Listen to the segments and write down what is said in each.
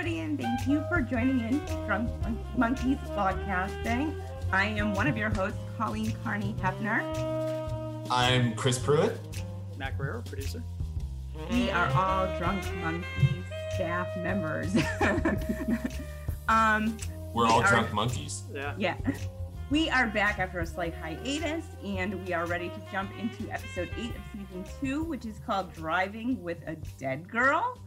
everybody, and thank you for joining in Drunk Monkeys Podcasting. I am one of your hosts, Colleen Carney Hefner. I'm Chris Pruitt. Mac Guerrero, producer. We are all Drunk Monkeys staff members. um, We're we all are- drunk monkeys. Yeah. Yeah. We are back after a slight hiatus and we are ready to jump into episode eight of season two, which is called Driving with a Dead Girl.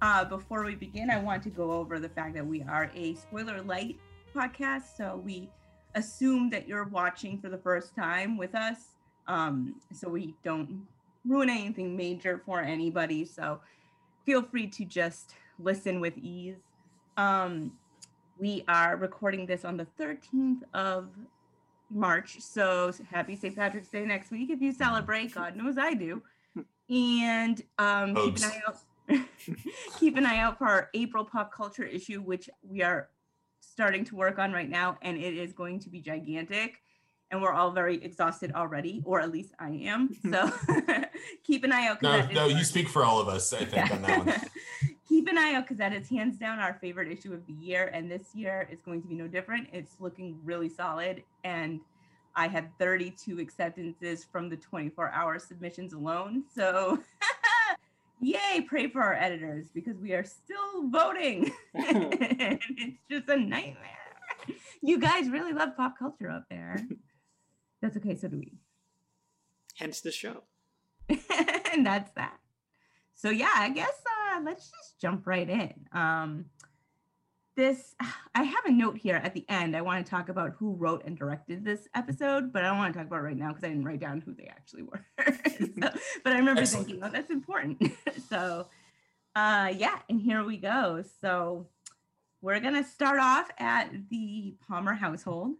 Uh, before we begin, I want to go over the fact that we are a spoiler light podcast. So we assume that you're watching for the first time with us. Um, so we don't ruin anything major for anybody. So feel free to just listen with ease. Um, we are recording this on the 13th of March. So happy St. Patrick's Day next week if you celebrate. God knows I do. And um, keep an eye out. Keep an eye out for our April pop culture issue, which we are starting to work on right now, and it is going to be gigantic. And we're all very exhausted already, or at least I am. So keep an eye out. No, no, you speak for all of us, I think, on that one. Keep an eye out because that is hands down our favorite issue of the year. And this year is going to be no different. It's looking really solid. And I had 32 acceptances from the 24 hour submissions alone. So, yay, pray for our editors because we are still voting. and it's just a nightmare. You guys really love pop culture up there. That's okay. So do we. Hence the show. and that's that. So yeah, I guess uh, let's just jump right in. Um, this I have a note here at the end. I want to talk about who wrote and directed this episode, but I don't want to talk about it right now because I didn't write down who they actually were. So- but I remember Excellent. thinking, oh, that's important. so uh, yeah, and here we go. So we're gonna start off at the Palmer household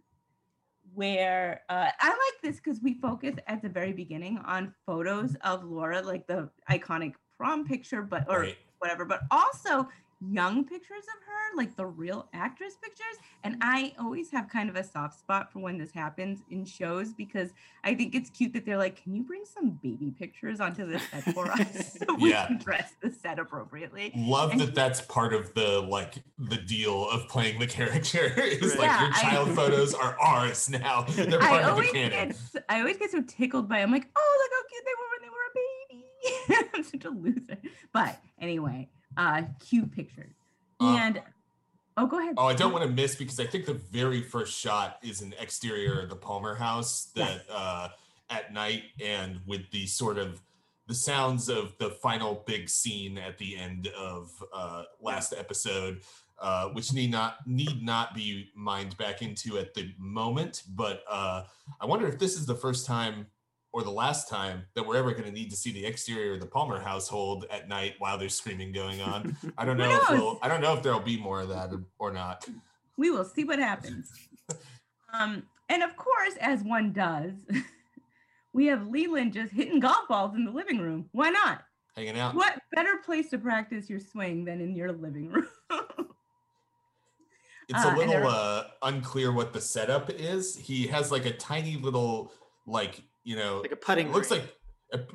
where uh, I like this because we focus at the very beginning on photos of Laura, like the iconic prom picture, but or Right. whatever, but also young pictures of her, like the real actress pictures. And mm-hmm. I always have kind of a soft spot for when this happens in shows because I think it's cute that they're like, "Can you bring some baby pictures onto the set for us so we Yeah. can dress the set appropriately?" Love And- that that's part of the like the deal of playing the character is like Yeah, your I- child photos are ours now. They're I part of the canon. get I always get so tickled by I'm like, oh look how cute they were when they were a baby. I'm such a loser. But anyway, uh cute pictures. Uh, and oh go ahead. Oh, I don't want to miss because I think the very first shot is an exterior of the Palmer house that uh, at night and with the sort of the sounds of the final big scene at the end of uh, last episode, uh, which need not need not be mined back into at the moment. But uh, I wonder if this is the first time or the last time that we're ever going to need to see the exterior of the Palmer household at night while there's screaming going on. I don't know. If we'll, I don't know if there'll be more of that or, not. We will see what happens. um, and of course, as one does, we have Leland just hitting golf balls in the living room. Why not? Hanging out. What better place to practice your swing than in your living room? It's Uh, a and little uh, unclear what the setup is. He has like a tiny little, like you know, Like a putting. it looks green. like.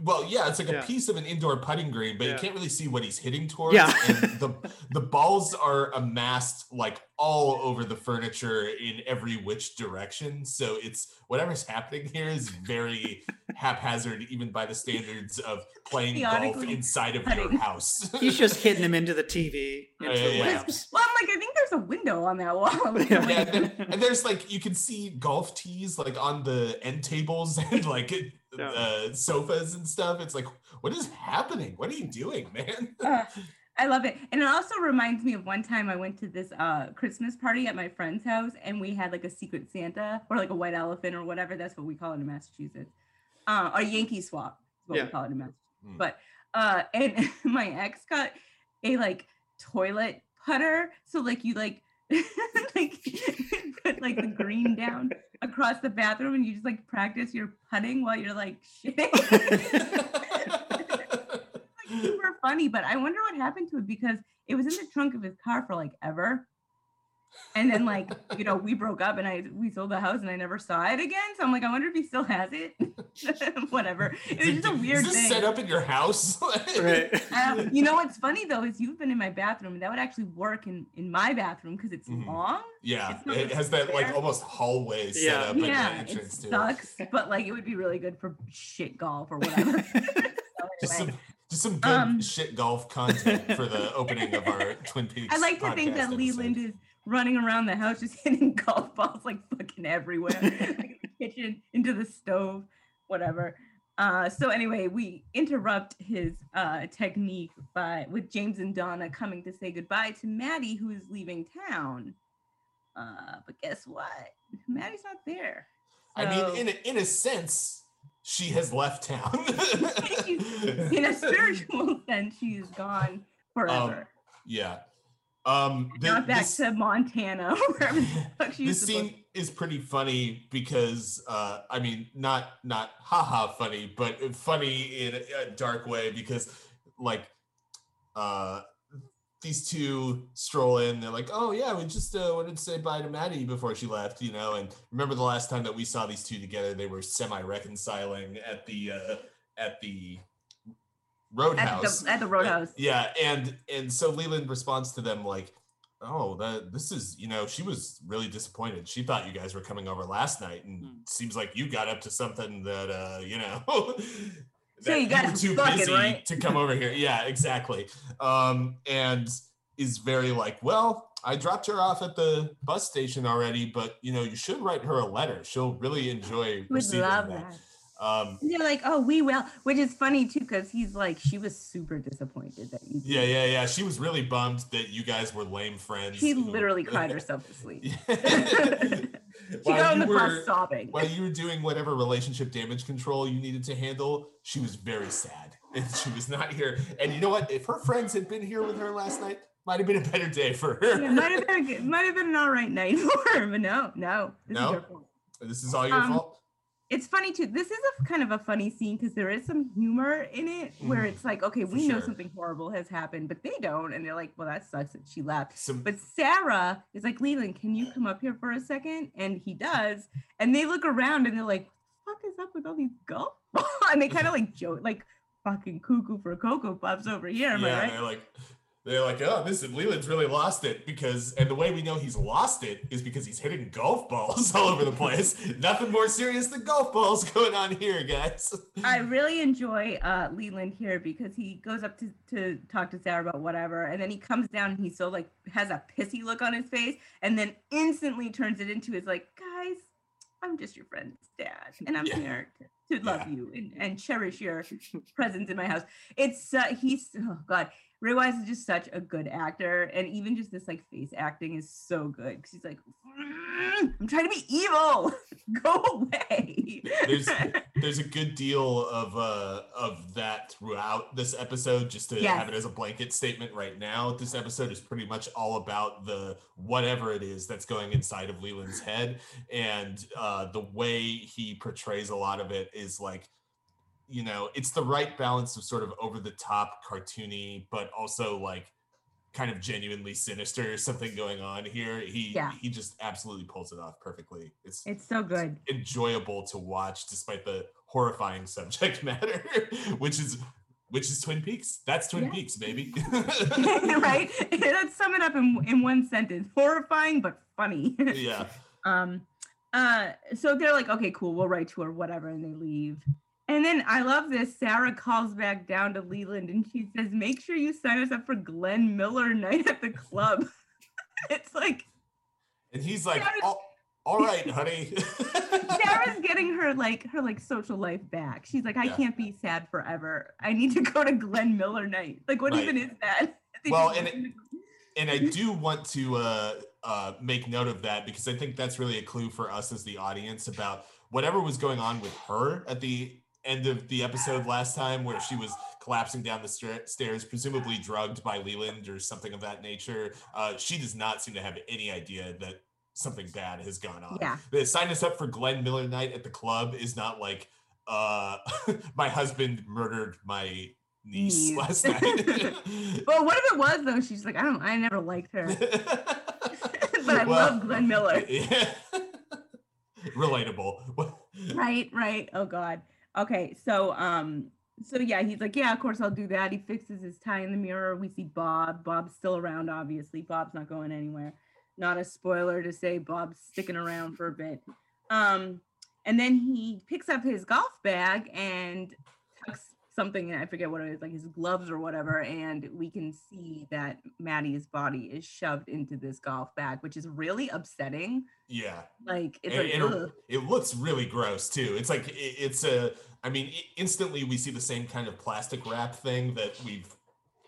Well, yeah, it's like Yeah. a piece of an indoor putting green, but Yeah. you can't really see what he's hitting towards. Yeah. and the the balls are amassed like all over the furniture in every which direction. So it's whatever's happening here is very haphazard, even by the standards of playing golf inside of your house. He's just hitting them into the TV, oh, Yeah, into yeah, the yeah. lamps. well, I'm like, I think there's a window on that wall. Yeah. yeah, and, then- and there's like you can see golf tees like on the end tables and like it- Yeah. uh, sofas and stuff. It's like, what is happening? What are you doing, man? Uh, I love it. And it also reminds me of one time I went to this uh, Christmas party at my friend's house and we had like a secret Santa or like a white elephant or whatever. That's what we call it in Massachusetts. Uh, or Yankee swap is what Yeah. we call it in Massachusetts. Hmm. But uh, and my ex got a like toilet putter. So like you like like put like the green down across the bathroom and you just like practice your putting while you're like shitting. like super funny, but I wonder what happened to it because it was in the trunk of his car for like ever. And then like, you know, we broke up and I we sold the house and I never saw it again. So I'm like, I wonder if he still has it. Whatever. It was just a weird Is this thing. set up in your house? Right. Um, you know what's funny though is you've been in my bathroom. And that would actually work in in my bathroom because it's Mhm. long. Yeah, It's it has that like almost hallway set Yeah. up at yeah, the it entrance it. sucks, but like it would be really good for shit golf or whatever. So Just some just some good Um, shit golf content for the opening of our Twin Peaks. I like to think podcast that episode. Leland is running around the house just hitting golf balls like fucking everywhere, like in the kitchen, into the stove, whatever. Uh, so anyway, we interrupt his uh, technique by with James and Donna coming to say goodbye to Maddie, who is leaving town. Uh, but guess what? Maddie's not there. I mean, in a, in a sense, she has left town. in a spiritual sense, she's gone forever. yeah. Um, the- not back this- to Montana, wherever the this scene is pretty funny because uh i mean not not haha funny but funny in a dark way because like uh these two stroll in they're like oh yeah we just uh, wanted to say bye to maddie before she left you know and remember the last time that we saw these two together they were semi reconciling at the uh at the at roadhouse the, at the roadhouse. yeah, and and so Leland responds to them like, "Oh, that this is you know she was really disappointed. She thought you guys were coming over last night, and Hmm. seems like you got up to something that uh you know." So that you guys were were too fucking, busy right? to come over here. Yeah, exactly. Um, and is very like, well, I dropped her off at the bus station already, but you know, you should write her a letter. She'll really enjoy Would receiving love that. that. Um, And they're like, oh, we will, which is funny too, because he's like, she was super disappointed that you. Yeah, yeah, yeah. She was really bummed that you guys were lame friends. She who- literally cried herself to sleep. she got on the were bus sobbing. while you were doing whatever relationship damage control you needed to handle, she was very sad. And she was not here. And you know what? If her friends had been here with her last night, might have been a better day for her. Yeah, might have been a good, might have been an all right night for her, but no, no, this No? is fault. this is all your Um, fault. It's funny too. This is a kind of a funny scene because there is some humor in it where Mhm. it's like, okay, we know something horrible has happened, but they don't, and they're like, well, that sucks that she left. Some But Sarah is like, Leland, can you come up here for a second? And he does. And they look around and they're like, what the fuck is up with all these golf balls? And they kind of like joke, like fucking cuckoo for Cocoa Puffs over here. Am yeah, I right? they're like they're like, oh, this is Leland's really lost it because, and the way we know he's lost it is because he's hitting golf balls all over the place. Nothing more serious than golf balls going on here, guys. I really enjoy uh, Leland here because he goes up to, to talk to Sarah about whatever, and then he comes down and he's so like has a pissy look on his face, and then instantly turns it into his like, guys, I'm just your friend's dad, and I'm Yeah. here to, to love Yeah. you and, and cherish your presence in my house. It's uh, he's oh god, Ray Wise is just such a good actor, and even just this like face acting is so good because he's like, "Mm, I'm trying to be evil, go away. There's there's a good deal of uh of that throughout this episode just to have it as a blanket statement right now this episode is pretty much all about the whatever it is that's going inside of leland's head and uh the way he portrays a lot of it is like you know it's the right balance of sort of over the top cartoony but also like kind of genuinely sinister something going on here he Yeah. he just absolutely pulls it off perfectly it's it's so good. enjoyable to watch despite the horrifying subject matter which is which is twin peaks that's twin Yeah. peaks baby right? Let's sum it up in, in one sentence. Horrifying but funny. yeah um uh so they're like, okay, cool, we'll write to her, whatever, and they leave. And then I love this. Sarah calls back down to Leland and she says, Make sure you sign us up for Glenn Miller night at the club. it's like and he's like Sarah's- all, all right honey Sarah's getting her like her like social life back. She's like, I Yeah. can't be sad forever. I need to go to Glenn Miller night. Like, what Right. even is that? Well, and it- and I do want to uh, uh, make note of that because I think that's really a clue for us as the audience about whatever was going on with her at the end of the episode last time, where she was collapsing down the sta- stairs, presumably drugged by Leland or something of that nature. Uh, she does not seem to have any idea that something bad has gone on. Yeah. The sign us up for Glenn Miller night at the club is not like uh, my husband murdered my niece last night. But what if it was though? She's like, I don't I never liked her. but but I Well, love Glenn Miller. Yeah. Relatable. right right oh god okay so um so yeah he's like yeah of course i'll do that. He fixes his tie in the mirror. We see bob. Bob's still around obviously. Bob's not going anywhere. Not a spoiler to say bob's sticking around for a bit. Um and then he picks up his golf bag and tucks something in i forget what it is like his gloves or whatever and we can see that maddie's body is shoved into this golf bag which is really upsetting Yeah. like it's And- like and it looks really gross too. It's like it- it's a. I mean, instantly we see the same kind of plastic wrap thing that we've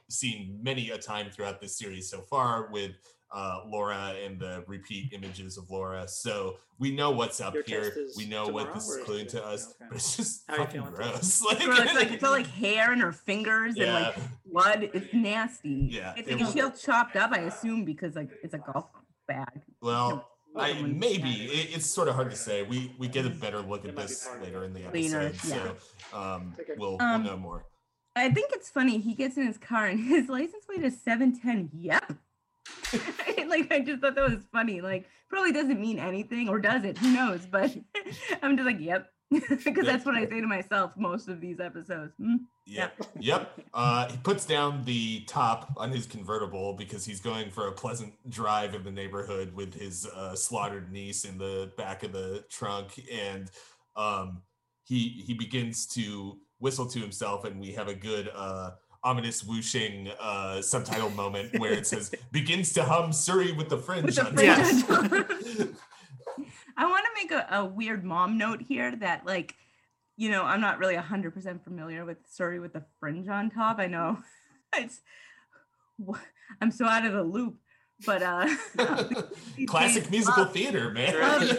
seen many a time throughout this series so far with uh, Laura and the repeat images of Laura. So we know what's up Your here. We know what this is is cluing to us, okay. but it's just How are you fucking feeling today? gross. Like, Girl, it's like it's all like hair in her fingers and like blood. It's nasty. Yeah, It's like a was- shield chopped up, I assume, because like it's a golf bag. well. I maybe it, it's sort of hard to say. We we get a better look at It might be this later in the Cleaner, episode, so um, we'll Um, we'll know more. I think it's funny. He gets in his car and his license plate is 710. Yep. like I just thought that was funny. Like probably doesn't mean anything, or does it? Who knows? But I'm just like, yep. Because that's what I say to myself most of these episodes. Hmm? Yep. Yep. Uh, he puts down the top on his convertible because he's going for a pleasant drive in the neighborhood with his uh, slaughtered niece in the back of the trunk, and um, he he begins to whistle to himself, and we have a good uh, ominous whooshing uh, subtitle moment where it says "begins to hum Surrey with the fringe." With the on fringe top." I want to make a, a weird mom note here that like, you know, I'm not really 100% familiar with Surrey with the fringe on top. I know it's I'm so out of the loop, but uh Classic musical love- theater, man. love the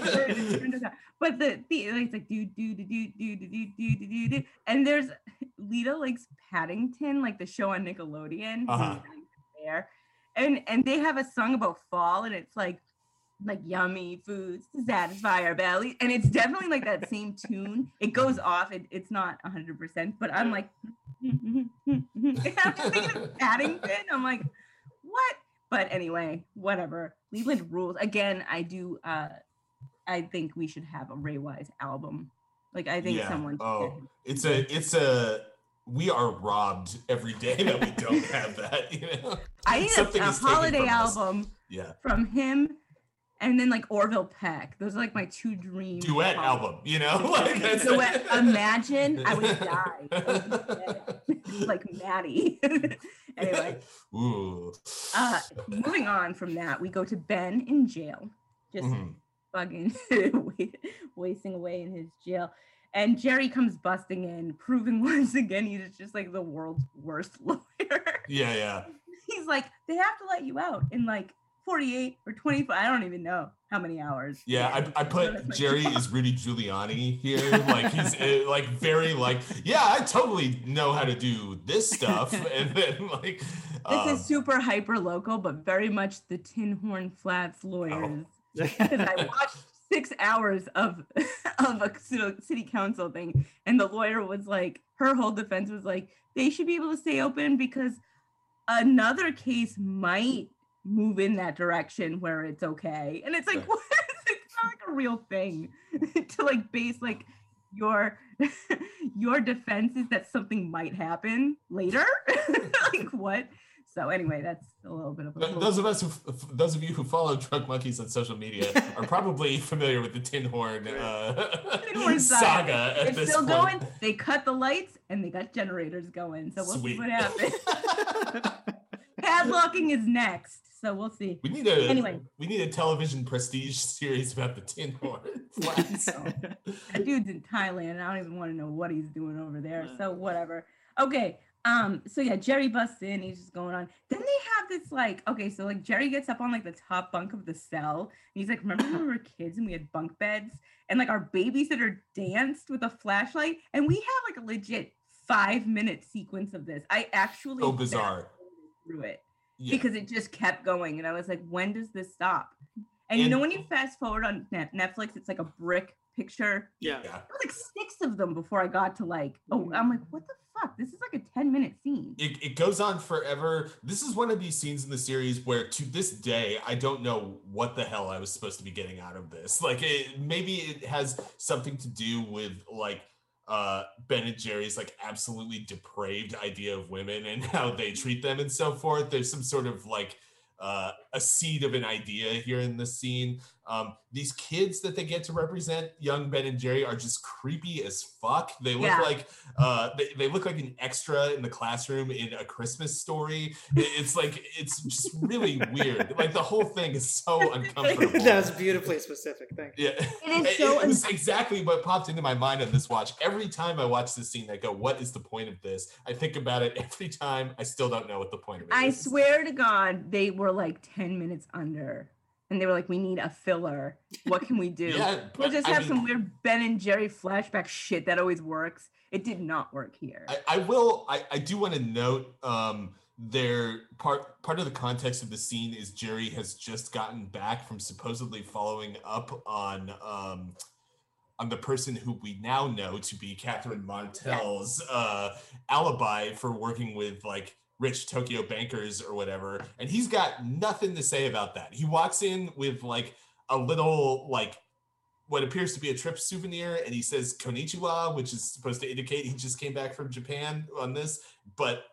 fringe on top. But the, the it's like do do do do do do do do do do do and there's Lita likes Paddington, like the show on Nickelodeon. Uh-huh. There. And and they have a song about fall and it's like like yummy foods to satisfy our belly. And it's definitely like that same tune. It goes off. It, it's not 100%, but I'm like, I'm thinking of Paddington. I'm like, what? But anyway, whatever. Leland rules. Again, I do. uh I think we should have a Ray Wise album. Like I think Yeah. someone. Oh, it's a it's a we are robbed every day that we don't have that you know I need something a, a holiday from us. album yeah from him, and then like Orville Peck. Those are like my two dreams. duet album you know like Duet. Imagine I would die. I would be dead. like Maddie. anyway, Ooh. uh, moving on from that, we go to Ben in jail, just Mhm. fucking wasting away in his jail. And Jerry comes busting in, proving once again he's just like the world's worst lawyer. yeah yeah he's like, they have to let you out in like 48 or 24. I don't even know how many hours. yeah I, I put jerry is rudy giuliani here like he's uh, like very like yeah i totally know how to do this stuff and then like This um, is super hyper local, but very much the Tin Horn Flats lawyers. Because I watched six hours of of a city council thing, and the lawyer was like, her whole defense was like, they should be able to stay open because another case might move in that direction where it's okay. And it's like, Right. what? It's not like a real thing to like base like your your defense is that something might happen later. like what? So anyway, that's a little bit of a Those of us who, those of you who follow Drunk Monkeys on social media are probably familiar with the Tin Horn uh, Tin Horn saga. it's this still point. going. They cut the lights and they got generators going. So we'll Sweet. see what happens. Padlocking is next. So we'll see. We need a Anyway. we need a television prestige series about the Tin Horn. That dude's in Thailand. I don't even want to know what he's doing over there. So whatever. Okay. Um, so yeah, Jerry busts in, he's just going on. Then they have this like, okay, so like Jerry gets up on like the top bunk of the cell, and he's like, Remember when we were kids and we had bunk beds? And like our babysitter danced with a flashlight, and we have like a legit five minute sequence of this. I actually so bizarre. through it Yeah. because it just kept going. And I was like, when does this stop? And, you know, when you fast forward on Net- Netflix, it's like a brick picture. Yeah. Yeah. Like six of them before I got to like, oh, I'm like, what the fuck? This is like a 10 minute scene. It, it goes on forever. This is one of these scenes in the series where, to this day, I don't know what the hell I was supposed to be getting out of this. Like, it, maybe it has something to do with like uh, Ben and Jerry's like absolutely depraved idea of women and how they treat them and so forth. There's some sort of like uh, a seed of an idea here in this scene. Um, these kids that they get to represent young Ben and Jerry are just creepy as fuck. They look Yeah. like uh, they, they look like an extra in the classroom in a Christmas story. It's like it's just really weird. Like the whole thing is so uncomfortable. that was beautifully specific. Thank you. Yeah, It is so it was exactly what popped into my mind on this watch. Every time I watch this scene, I go, "What is the point of this?" I think about it every time. I still don't know what the point of it I is. swear to God, they were like 10 minutes under. And they were like, we need a filler. What can we do? Yeah, we'll just I have mean- some weird Ben and Jerry flashback shit that always works. It did not work here. I, I will. I, I do want to note. Um, their part part of the context of the scene is Jerry has just gotten back from supposedly following up on um, on the person who we now know to be Catherine Martell's uh, alibi for working with like rich Tokyo bankers or whatever, and he's got nothing to say about that. He walks in with like a little like what appears to be a trip souvenir and he says konnichiwa which is supposed to indicate he just came back from japan on this but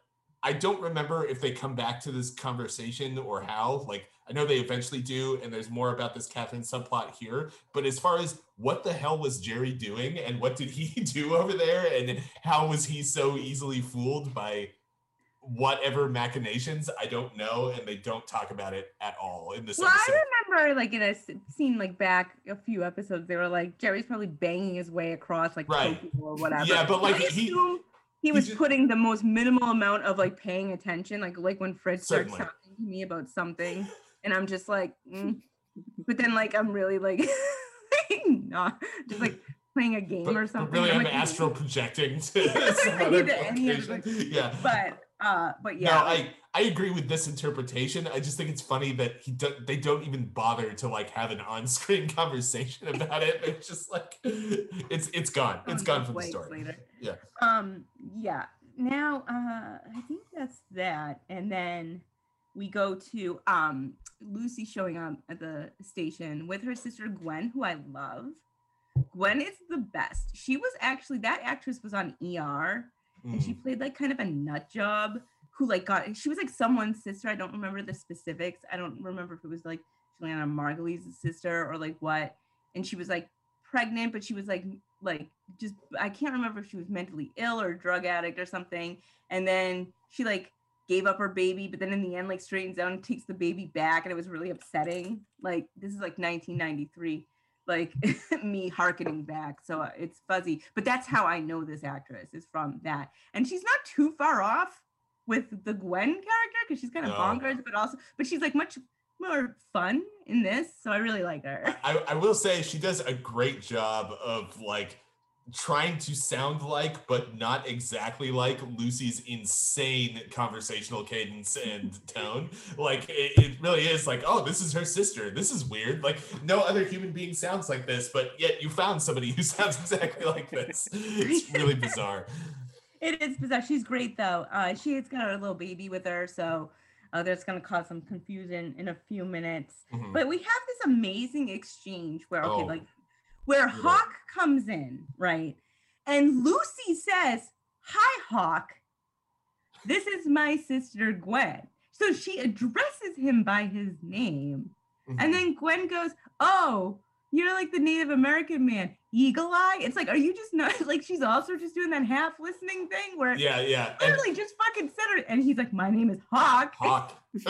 i don't remember if they come back to this conversation or how like i know they eventually do and there's more about this catherine subplot here but as far as what the hell was jerry doing and what did he do over there and how was he so easily fooled by whatever machinations i don't know and they don't talk about it at all in this well, episode I remember like in a scene like back a few episodes, they were like, Jerry's probably banging his way across like Right. Tokyo or whatever. Yeah, but, like, he- he was just- putting the most minimal amount of like paying attention, like like when Fritz starts Certainly. talking to me about something, and I'm just like, mm. but then like I'm really like not just like playing a game but, or something. really I'm i'm like, astral projecting to some other any of location. yeah but uh, but yeah, no i i agree with this interpretation i just think it's funny that he do, they don't even bother to like have an on-screen conversation about it it's just like it's it's gone it's um, gone from the story later. Yeah. Um. Yeah. Now, uh, I think that's that, and then we go to um Lucy showing up at the station with her sister Gwen, who I love. Gwen is the best. She was actually that actress was on ER, and she Mhm. played like kind of a nut job who like got she was like someone's sister. I don't remember the specifics. I don't remember if it was like Julianna Margulies' sister or like what. And she was like pregnant, but she was like like just I can't remember if she was mentally ill or drug addict or something. And then she like gave up her baby, but then in the end like straightens out and takes the baby back, and it was really upsetting. Like this is like 1993 like me harkening back so uh, it's fuzzy but that's how i know this actress is from that and she's not too far off with the gwen character because she's kind of No. bonkers but also but she's like much more fun in this so i really like her I, I will say she does a great job of like trying to sound like but not exactly like lucy's insane conversational cadence and tone. Like it, it really is like oh this is her sister. This is weird. Like no other human being sounds like this but yet you found somebody who sounds exactly like this. It's really bizarre. It is bizarre. She's great though. Uh she has got a little baby with her so uh, that's going to cause some confusion in a few minutes. Mhm. But we have this amazing exchange where okay, Oh. like where Brutal. Hawk comes in, right? And Lucy says, "Hi, Hawk. This is my sister Gwen." So she addresses him by his name, Mhm. and then Gwen goes, "Oh." You're like the Native American man, Eagle Eye. It's like, are you just not like she's also just doing that half listening thing where yeah yeah and literally just fucking said her, and he's like, my name is Hawk. hawk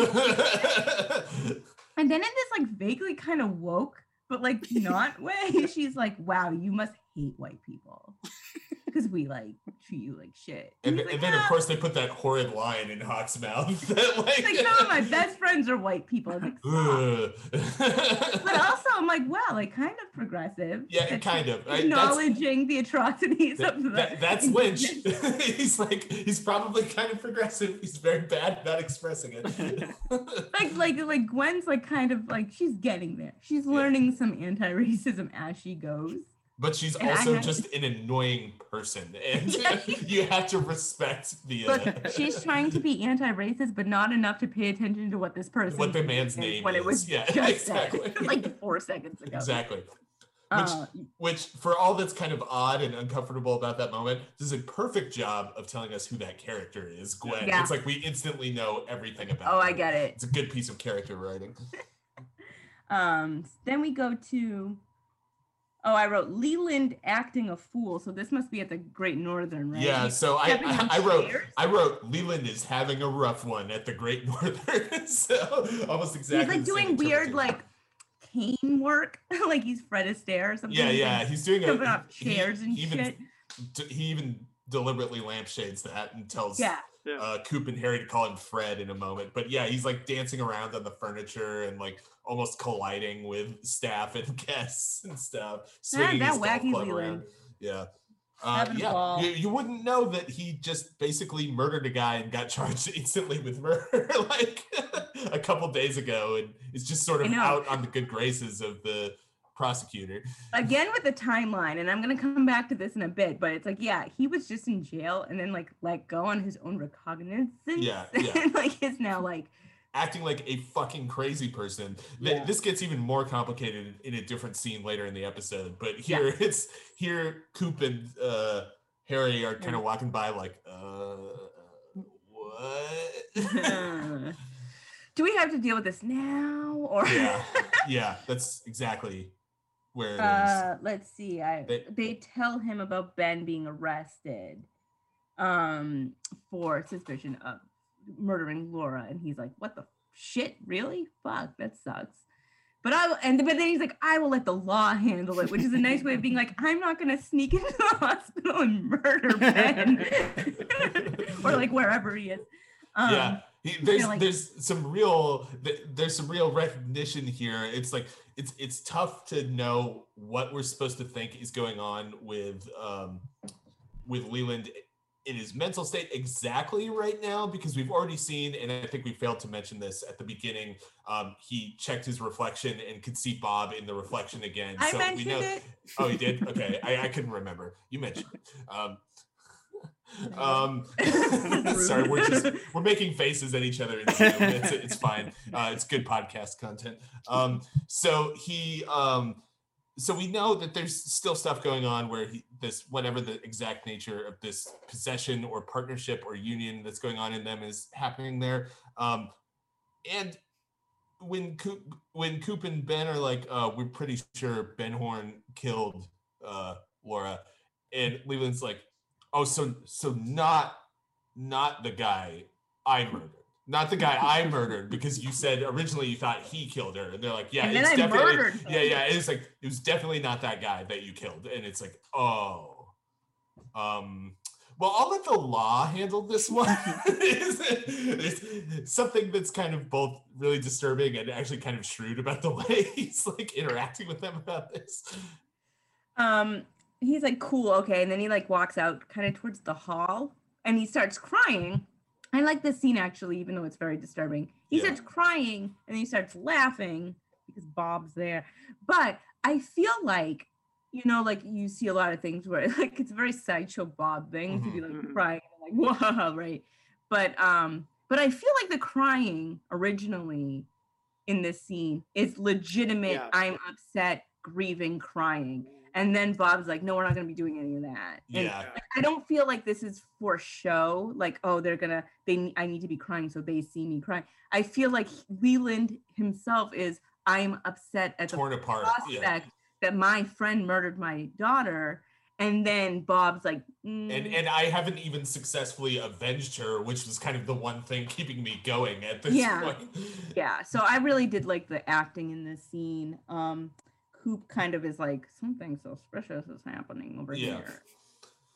And then in this like vaguely kind of woke, but like not way, she's like, "Wow, you must hate white people because we like treat you like shit." and, and like, then of course they put that horrid line in hawk's mouth that like, like some of my best friends are white people. I'm like, but also I'm like, wow, like kind of progressive. Yeah, kind of. I- acknowledging the atrocities That- of the. that- that's Lynch. he's like he's probably kind of progressive. He's very bad at not expressing it. like like like Gwen's like kind of like she's getting there. She's Yeah. learning some anti-racism as she goes. But she's and also just an annoying person and you have to respect the uh... Look, she's trying to be anti-racist but not enough to pay attention to what this person what the man's name when is. it was yeah exactly. like four seconds ago. Exactly. Which, uh, which for all that's kind of odd and uncomfortable about that moment does a perfect job of telling us who that character is gwen. Yeah. it's like we instantly know everything about oh her. i get it. It's a good piece of character writing. Um then we go to Oh, I wrote Leland acting a fool. So this must be at the Great Northern, right? Yeah. So I, I, I, wrote I wrote Leland is having a rough one at the Great Northern. so almost exactly. He's like doing weird like cane work, like he's Fred Astaire or something. Yeah, yeah. He's doing jumping off chairs he, and even, shit. He even deliberately lampshades that and tells yeah. Uh, Coop and Harry to call him Fred in a moment. But yeah, he's like dancing around on the furniture and like almost colliding with staff and guests and stuff. Swinging that, that wacky Leland. Yeah. Uh, yeah, you, you, wouldn't know that he just basically murdered a guy and got charged instantly with murder like a couple days ago, and is just sort of out on the good graces of the prosecutor. Again with the timeline, and I'm gonna come back to this in a bit, but it's like, yeah, he was just in jail and then like let go on his own recognizance. Yeah, yeah. and like is now like acting like a fucking crazy person. Yeah. This gets even more complicated in a different scene later in the episode. But here yeah. it's here Coop and uh, Harry are kind of walking by like, uh, what? Do we have to deal with this now? Or yeah, yeah, that's exactly where it uh. Let's see. I they, they tell him about Ben being arrested um for suspicion of murdering Laura, and he's like, "What the shit? Really? Fuck, that sucks." But I and but then he's like, "I will let the law handle it," which is a nice way of being like, "I'm not gonna sneak into the hospital and murder Ben, or like wherever he is." Um, yeah, there's like, there's some real there's some real recognition here. It's like it's it's tough to know what we're supposed to think is going on with um with Leland in his mental state exactly right now because we've already seen, and I think we failed to mention this at the beginning. Um, he checked his reflection and could see Bob in the reflection again. I so mentioned we know. It. Oh, he did? Okay, I, I couldn't remember. You mentioned. Um, um, sorry, we're just we're making faces at each other. It's, it's, it's fine. Uh, it's good podcast content. Um, so he um, so we know that there's still stuff going on where he, this whatever the exact nature of this possession or partnership or union that's going on in them is happening there um, and when Coop, when Coop and Ben are like, uh, we're pretty sure Ben Horne killed uh, Laura, and Leland's like, oh, so so not not the guy I murdered not the guy I murdered because you said originally you thought he killed her, and they're like, yeah, and it's definitely, yeah, yeah, it's like it was definitely not that guy that you killed, and it's like, oh, um, well, I'll let the law handle this one. There's something that's kind of both really disturbing and actually kind of shrewd about the way he's like interacting with them about this. Um, he's like, cool, okay, and then he like walks out kind of towards the hall, and he starts crying I like this scene actually, even though it's very disturbing. He yeah. starts crying and he starts laughing because Bob's there. But I feel like, you know, like you see a lot of things where like it's a very sideshow Bob thing mm-hmm. to be like mm-hmm. crying like whoa, right? But um, but I feel like the crying originally in this scene is legitimate. Yeah. I'm upset, grieving, crying. And then Bob's like, no, we're not going to be doing any of that. And yeah. I don't feel like this is for show. Like, oh, they're going to, they, I need to be crying so they see me crying. I feel like Leland himself is, I'm upset at Torn the apart. prospect yeah. that my friend murdered my daughter. And then Bob's like, mm. and and I haven't even successfully avenged her, which was kind of the one thing keeping me going at this yeah. point. Yeah. So I really did like the acting in this scene. Um, Coop kind of is like something suspicious is happening over yeah. here.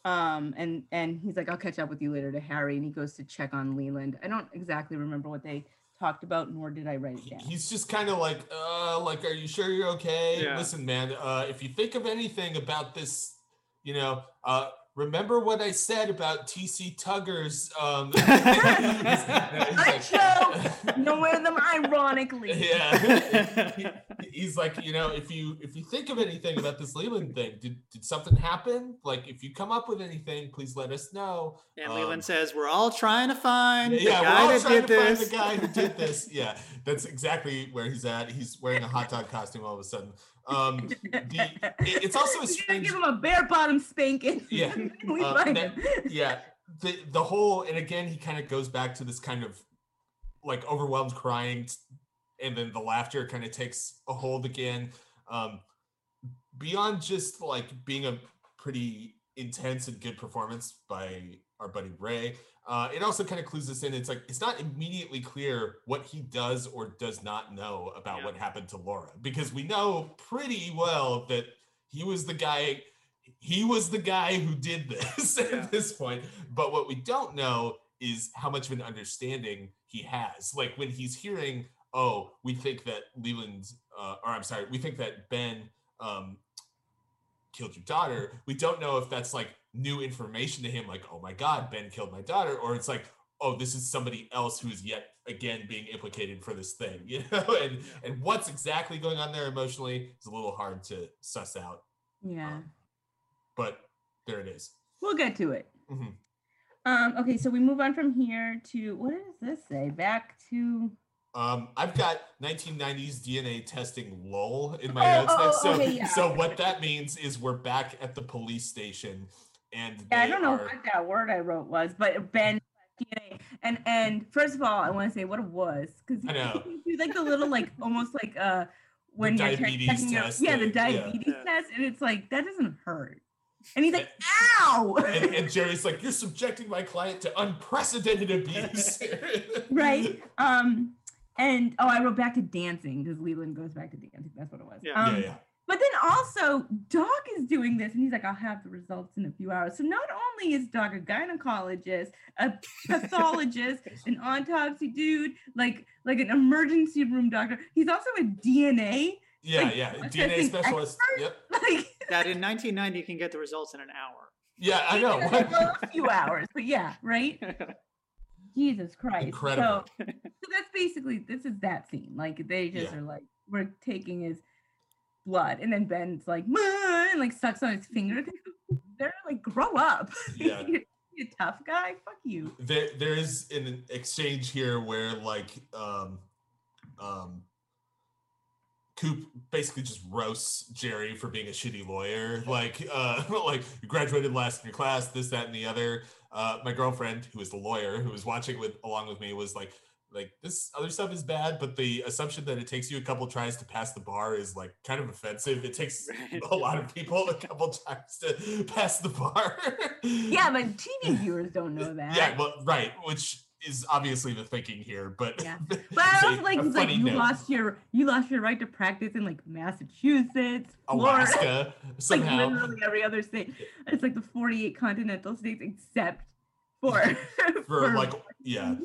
Um, and and he's like, I'll catch up with you later to Harry, and he goes to check on Leland. I don't exactly remember what they talked about, nor did I write it down. He's just kind of like, uh, like, are you sure you're okay? Yeah. Listen, man, uh, if you think of anything about this, you know, uh, remember what I said about TC Tuggers? Um, I like, know. wear them ironically. Yeah. he, he's like, you know, if you if you think of anything about this Leland thing, did did something happen? Like, if you come up with anything, please let us know. And um, Leland says, "We're all trying to find yeah, the guy we're all trying to this. find the guy who did this." Yeah, that's exactly where he's at. He's wearing a hot dog costume all of a sudden. Um, the, it's also a strange. Give him a bare bottom spanking. Yeah, we uh, find that, him. yeah. The the whole and again he kind of goes back to this kind of like overwhelmed crying and then the laughter kind of takes a hold again. Um, beyond just like being a pretty intense and good performance by our buddy Ray, uh, it also kind of clues us in. It's like it's not immediately clear what he does or does not know about yeah. what happened to Laura because we know pretty well that he was the guy. He was the guy who did this yeah. at this point. But what we don't know is how much of an understanding he has. Like when he's hearing oh, we think that Leland, uh, or I'm sorry, we think that Ben um, killed your daughter. We don't know if that's like new information to him, like, oh my God, Ben killed my daughter, or it's like, oh, this is somebody else who's yet again being implicated for this thing, you know? and and what's exactly going on there emotionally is a little hard to suss out. Yeah. Um, but there it is. We'll get to it. Mm-hmm. Um, okay, so we move on from here to what does this say? Back to um, I've got 1990s DNA testing lull in my oh, notes oh, next. So, okay, yeah. so what that means is we're back at the police station, and yeah, I don't know are... what that word I wrote was, but Ben And and first of all, I want to say what it was because I know like the little like almost like uh when the you're diabetes test. yeah, the diabetes yeah. test, and it's like that doesn't hurt. And he's like, "Ow!" And, and, Jerry's like, "You're subjecting my client to unprecedented abuse." right. Um. And oh, I wrote back to dancing because Leland goes back to dancing. That's what it was. Yeah, um, yeah, yeah. But then also, Doc is doing this, and he's like, "I'll have the results in a few hours." So not only is Doc a gynecologist, a pathologist, an autopsy dude, like like an emergency room doctor, he's also a DNA. Yeah, like, yeah, DNA specialist. Expert. Yep. Like that in 1990 you can get the results in an hour. Yeah, I know. a few hours, but yeah, right. Jesus Christ. Incredible. So, so that's basically this is that scene. Like they just yeah. are like, we're taking his blood. And then Ben's like, and like sucks on his finger. They're like, grow up. Yeah. you tough guy. Fuck you. There there is an exchange here where like um um Coop basically just roasts Jerry for being a shitty lawyer. Like, uh, like you graduated last in your class, this, that, and the other uh, my girlfriend, who is the lawyer, who was watching with along with me, was like, like this other stuff is bad, but the assumption that it takes you a couple tries to pass the bar is like kind of offensive. It takes right. a lot of people a couple times to pass the bar. yeah, but TV viewers don't know that. Yeah, well, right, which is obviously the thinking here, but yeah. But I also like he's like you note. lost your you lost your right to practice in like Massachusetts, Alaska, Florida, somehow. like literally every other state. It's like the 48 continental states except for for, for like yeah.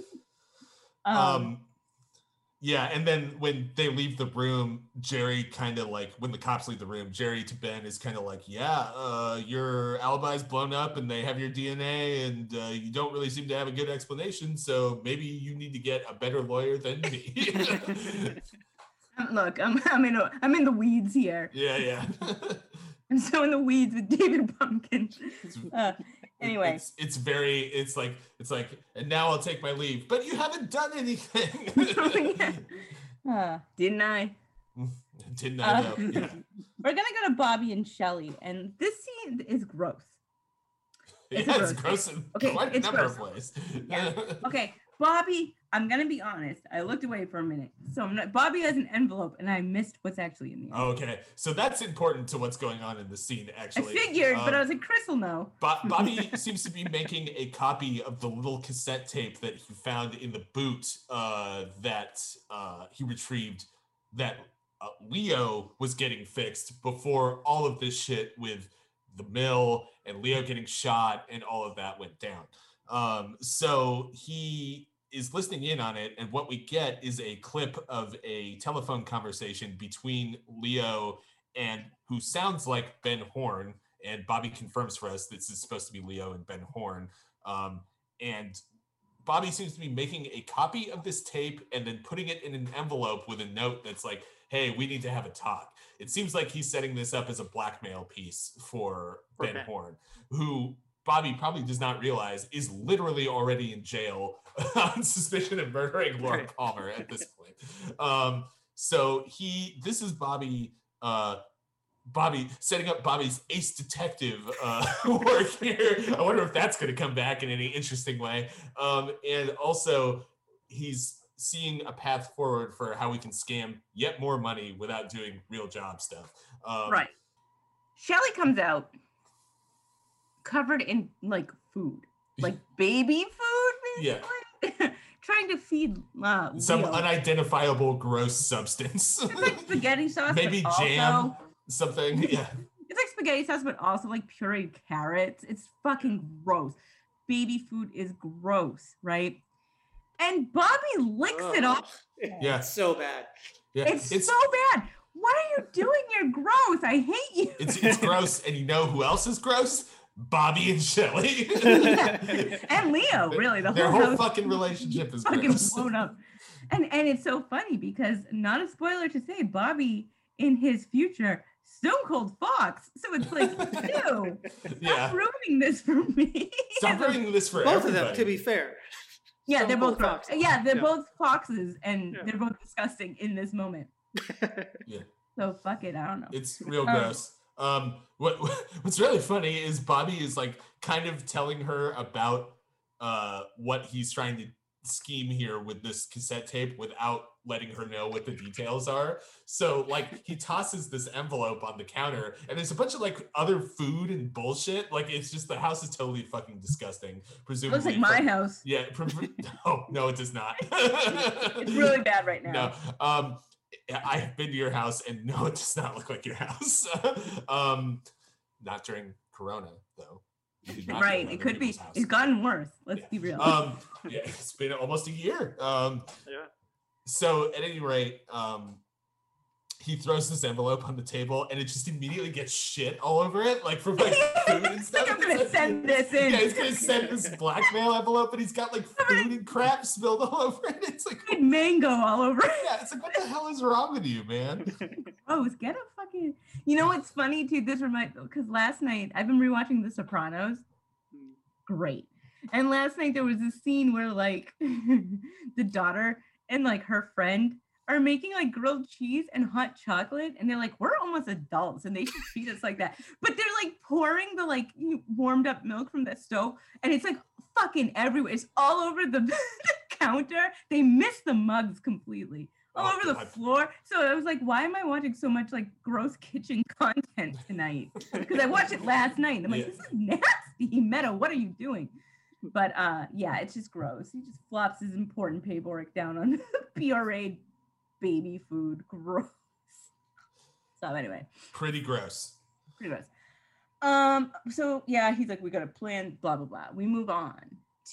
Um, um yeah, and then when they leave the room, Jerry kind of like when the cops leave the room, Jerry to Ben is kind of like, "Yeah, uh, your alibi's blown up, and they have your DNA, and uh, you don't really seem to have a good explanation. So maybe you need to get a better lawyer than me." Look, I'm I'm in a, I'm in the weeds here. Yeah, yeah. I'm so in the weeds with David Pumpkin. Uh, anyway. It's, it's very it's like it's like and now i'll take my leave. But you haven't done anything. Uh, didn't i? Didn't i uh, yeah. we're gonna go to bobby and shelly and this scene is gross. It's yeah, gross. it's gross. in okay, quite a number gross. of ways. Yeah. Okay Bobby, I'm gonna be honest. I looked away for a minute. So not, Bobby has an envelope, and I missed what's actually in the envelope. Okay, so that's important to what's going on in the scene. Actually, I figured, um, but I was like, Chris will know. Bo- Bobby seems to be making a copy of the little cassette tape that he found in the boot uh, that uh, he retrieved. That uh, Leo was getting fixed before all of this shit with the mill and Leo getting shot and all of that went down. Um, so he is listening in on it, and what we get is a clip of a telephone conversation between Leo and who sounds like Ben Horne. And Bobby confirms for us this is supposed to be Leo and Ben Horne. Um, and Bobby seems to be making a copy of this tape and then putting it in an envelope with a note that's like, "Hey, we need to have a talk." It seems like he's setting this up as a blackmail piece for For Ben Ben. Horn, who Bobby probably does not realize is literally already in jail on suspicion of murdering Laura Palmer at this point. Um, so he, this is Bobby. Uh, Bobby setting up Bobby's ace detective uh, work here. I wonder if that's going to come back in any interesting way. Um, and also, he's seeing a path forward for how we can scam yet more money without doing real job stuff. Um, right. Shelly comes out covered in like food, like baby food, Yeah. Trying to feed uh, Some Leo. unidentifiable gross substance. It's like spaghetti sauce. Maybe but also- jam. Something. Yeah. It's like spaghetti sauce, but also like pureed carrots. It's fucking gross. Baby food is gross, right? And Bobby licks it off. Yeah. It's so bad. Yeah. It's, so bad. What are you doing? You're gross. I hate you. it's it's gross, and you know who else is gross? Bobby and Shelly. and Leo, really, the Their whole, whole fucking relationship is fucking gross. blown up. And and it's so funny because not a spoiler to say, Bobby in his future, Stone Cold Fox. So it's like, ew, Yeah. stop ruining this for me. Stop ruining this for Both of them, to be fair. yeah, Stone they're both foxes. Fox. Yeah, they're Yeah. both foxes, and Yeah. they're both disgusting in this moment. yeah. So fuck it, I don't know. It's real Um, gross. Um, what what's really funny is Bobby is like kind of telling her about uh what he's trying to scheme here with this cassette tape without letting her know what the details are. So like he tosses this envelope on the counter and there's a bunch of like other food and bullshit. Like it's just the house is totally fucking disgusting. Presumably Looks like my from- house. Yeah, pre- pre- no, no, it does not. It's really bad right now. No. Um, I have been to your house, and no, it does not look like your house. um, not during Corona, though. You did not go Right. It could be. house. It's gotten worse. Let's Yeah. be real. Um, yeah, it's been almost a year. Um, Yeah. so at any rate, um, he throws this envelope on the table, and it just immediately gets shit all over it, like from like food and stuff. like I'm gonna send this in. Yeah, he's gonna send this blackmail envelope, and he's got like food and crap spilled all over it. It's like, Fucking mango all over it. yeah, it's like, what the hell is wrong with you, man? Gross. Get a fucking. You know what's funny too? This reminds because last night I've been rewatching The Sopranos. Great. And last night there was a scene where like the daughter and like her friend are making like grilled cheese and hot chocolate, and they're like, "We're almost adults, and they should treat us like that." But they're like pouring the like warmed up milk from the stove, and it's like fucking everywhere. It's all over the, the counter. They missed the mugs completely all Oh, over the floor. So I was like, why am I watching so much like gross kitchen content tonight? Because I watched it last night. And I'm like, Yeah. this is nasty. Meadow, what are you doing? But uh yeah, it's just gross. He just flops his important paperwork down on the PRA baby food. Gross. So anyway, Pretty gross. pretty gross. Um, so yeah, he's like, we got a plan, blah blah blah. We move on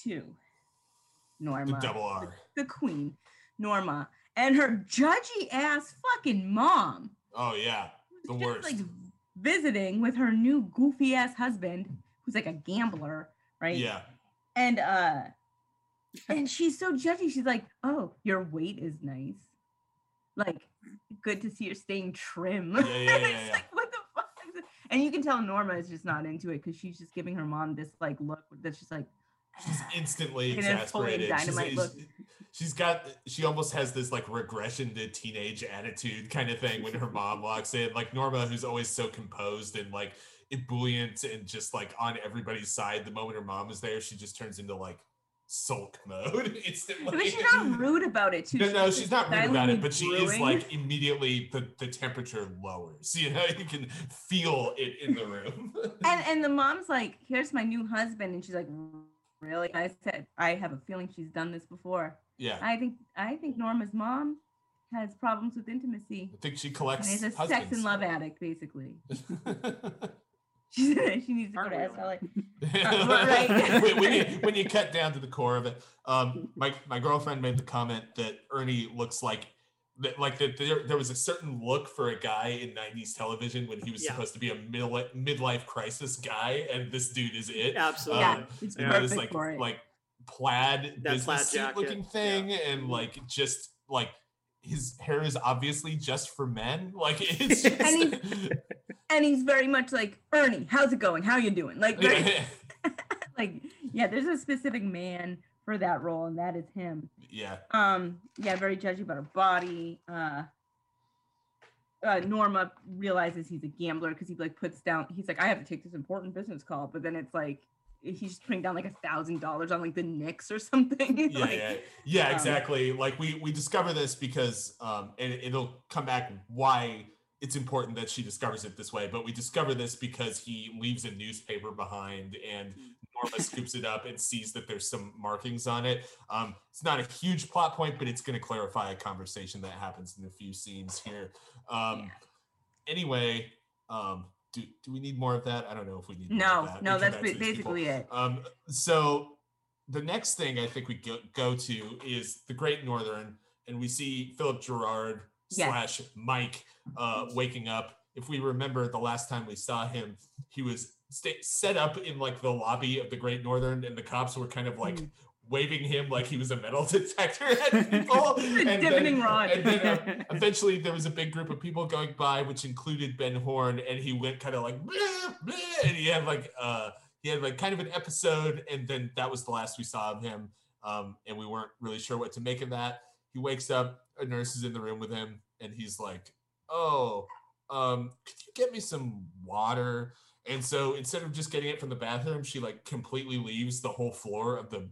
to Norma The double R. the queen, Norma, and her judgy ass fucking mom. Oh yeah, the worst. Like visiting with her new goofy ass husband, who's like a gambler, right? Yeah. And uh, and she's so judgy. She's like, "Oh, your weight is nice. Like, good to see you're staying trim." Yeah, yeah, And yeah, yeah. like, what the fuck? And you can tell Norma is just not into it because she's just giving her mom this like look that's just like. She's instantly And it's fully exasperated. She's, she's got she almost has this like regression to teenage attitude kind of thing when her mom walks in. Like Norma, who's always so composed and like ebullient and just like on everybody's side. The moment her mom is there, she just turns into like sulk mode instantly. But she's not rude about it too. No, no, she's not rude about it, but she is like immediately the, the temperature lowers. You know, you can feel it in the room. and and the mom's like, "Here's my new husband," and she's like, "Really?" I said, "I have a feeling she's done this before." yeah. I think I think Norma's mom has problems with intimacy. I think she collects. And is a sex and love addict, basically. She she needs to go Aren't to SLA. when, right. when you, when you cut down to the core of it, um, my my girlfriend made the comment that Ernie looks like that, like that there, there was a certain look for a guy in '90s television when he was Yeah. supposed to be a middle midlife crisis guy, and this dude is it. Absolutely. Yeah, Um, it's you this perfect like for it. like plaid That business plaid suit jacket, looking yeah. thing, and like just like his hair is obviously just for men. Like it's just, And and he's very much like Ernie. How's it going? How you doing? Like, very, like yeah. There's a specific man for that role, and that is him. yeah. Um, yeah, very judgy about her body. Uh, uh, Norma realizes he's a gambler because he like puts down. He's like, I have to take this important business call, but then it's like he's putting down like a thousand dollars on like the Knicks or something. Yeah, like, yeah, yeah, um, exactly. Like we we discover this because um, and it'll come back why it's important that she discovers it this way. But we discover this because he leaves a newspaper behind, and Norma scoops it up and sees that there's some markings on it. Um, it's not a huge plot point, but it's going to clarify a conversation that happens in a few scenes here. Um, Yeah. Anyway, um, do do we need more of that? I don't know if we need. more No, of that. no, that's back to ba- these people. basically it. Um, so the next thing I think we go, go to is the Great Northern, and we see Philip Gerard Yes. slash Mike uh, waking up. If we remember the last time we saw him, he was sta- set up in like the lobby of the Great Northern, and the cops were kind of like Mm. Waving him like he was a metal detector at people. and then- rod. and then, uh, eventually there was a big group of people going by which included Ben Horne and he went kind of like "Bleh, bleh," and he had like uh he had like kind of an episode and then that was the last we saw of him um and we weren't really sure what to make of that he wakes up a nurse is in the room with him and he's like oh um could you get me some water and so instead of just getting it from the bathroom she like completely leaves the whole floor of the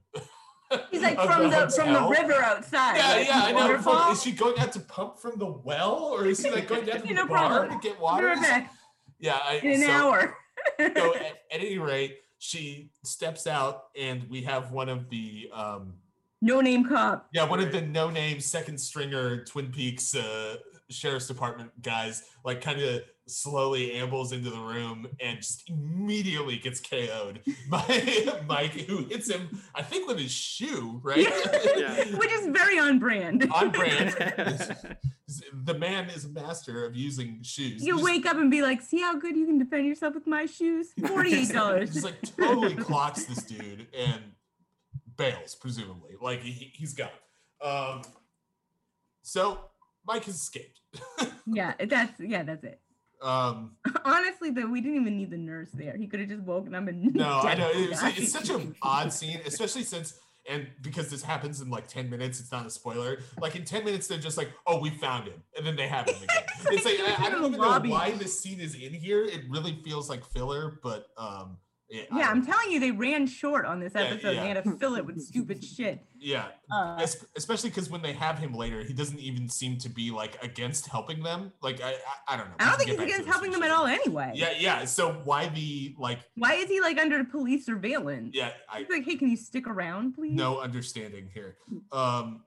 He's like from the, from the river outside. Yeah, like, yeah, I know. Is she going out to pump from the well, or is she like going down to the No bar problem. to get water? right back Yeah, I, in an so, hour. so at, at any rate, she steps out, and we have one of the um, no name cop. yeah, one of the no-name second stringer Twin Peaks uh, sheriff's department guys, like kind of slowly ambles into the room and just immediately gets KO'd by Mike, who hits him, I think, with his shoe, right? Yeah. Which is very on brand. on brand. the man is a master of using shoes. You Just- wake up and be like, see how good you can defend yourself with my shoes? $48. Just like totally clocks this dude and bails, presumably. Like he, he's gone. Um, so Mike has escaped. Yeah, that's yeah, that's it. Um, Honestly, though, we didn't even need the nurse there. He could have just woken up and no, I know dead it's, it's such an odd scene, especially since. And because this happens in like 10 minutes, it's not a spoiler. Like in 10 minutes, they're just like, oh, we found him. And then they have him again. It's like, I, I don't even know why this scene is in here. It really feels like filler, but um, yeah, yeah I'm telling you, they ran short on this episode. yeah. They had to fill it with stupid shit. Yeah, Uh, Es- especially because when they have him later, he doesn't even seem to be like against helping them. Like I, I, I don't know. I don't think he's against helping them at all anyway. Yeah, yeah. So why the like? Why is he like under police surveillance? Yeah, I He's like, hey, can you stick around, please? no understanding here. Um,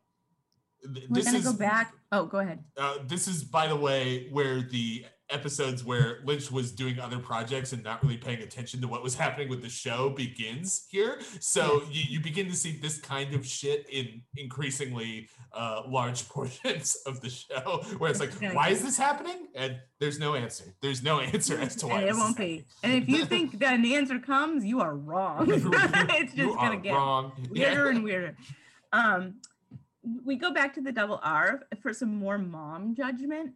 th- We're this gonna is go back. Oh, go ahead. Uh, this is, by the way, where the episodes where Lynch was doing other projects and not really paying attention to what was happening with the show begins here. So you, you begin to see this kind of shit in increasingly uh, large portions of the show, where it's like, why is this happening? And there's no answer. There's no answer as to why. And it won't be. And if you think that an answer comes, you are wrong. it's just gonna get wrong. weirder and weirder. Um, we go back to the double R for some more mom judgment.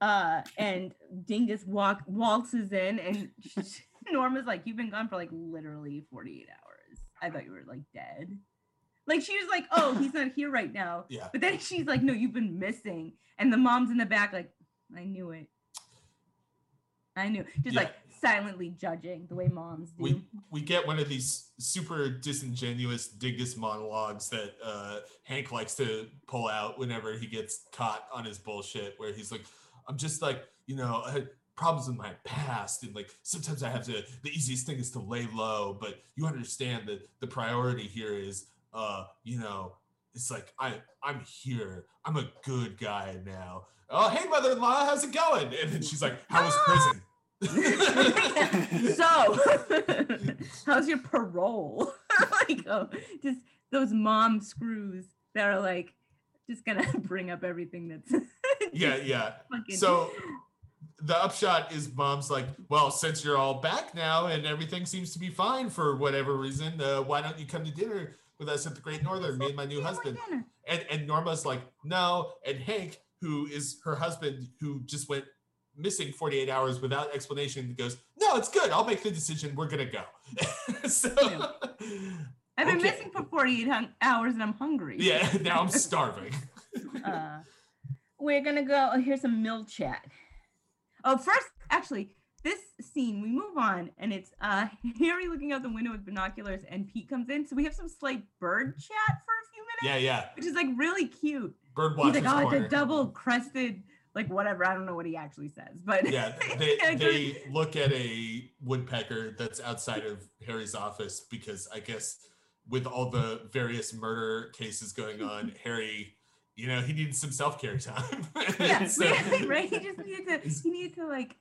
Uh, and Dingus walk waltzes in, and Norma's like, "You've been gone for like literally 48 hours. I thought you were like dead." Like she was like, "Oh, he's not here right now." Yeah. But then she's like, "No, you've been missing." And the mom's in the back, like, "I knew it. I knew." Just Yeah. like silently judging the way moms do. we we get one of these super disingenuous dingus monologues that uh, Hank likes to pull out whenever he gets caught on his bullshit, where he's like, "I'm just like, you know, I had problems in my past, and like sometimes I have to. The easiest thing is to lay low, but you understand that the priority here is, uh, you know." It's like I I'm here. I'm a good guy now. Oh hey mother-in-law, how's it going? And then she's like, How was prison? so, how's your parole? like, oh, just those mom screws that are like just gonna bring up everything that's yeah, yeah. So the upshot is mom's like, well, since you're all back now and everything seems to be fine for whatever reason, uh, why don't you come to dinner with us at the Great Northern, me and my new husband? And and Norma's like, no. And Hank, who is her husband, who just went missing 48 hours without explanation, goes, "No, it's good. I'll make the decision. We're gonna go." so, I've been Okay. missing for 48 hours and I'm hungry. yeah, now I'm starving. uh, we're gonna go. Oh, here's some mill chat. Oh, first, actually, this scene we move on, and it's uh Harry looking out the window with binoculars, and Pete comes in. So we have some slight bird chat for a few minutes, Yeah, yeah. which is like really cute. Bird He's like, oh, it's a double crested, like whatever. I don't know what he actually says, but yeah, they, they look at a woodpecker that's outside of Harry's office because I guess with all the various murder cases going on, Harry, you know, he needs some self care time. yeah, So- right. He just needed to. He needed to like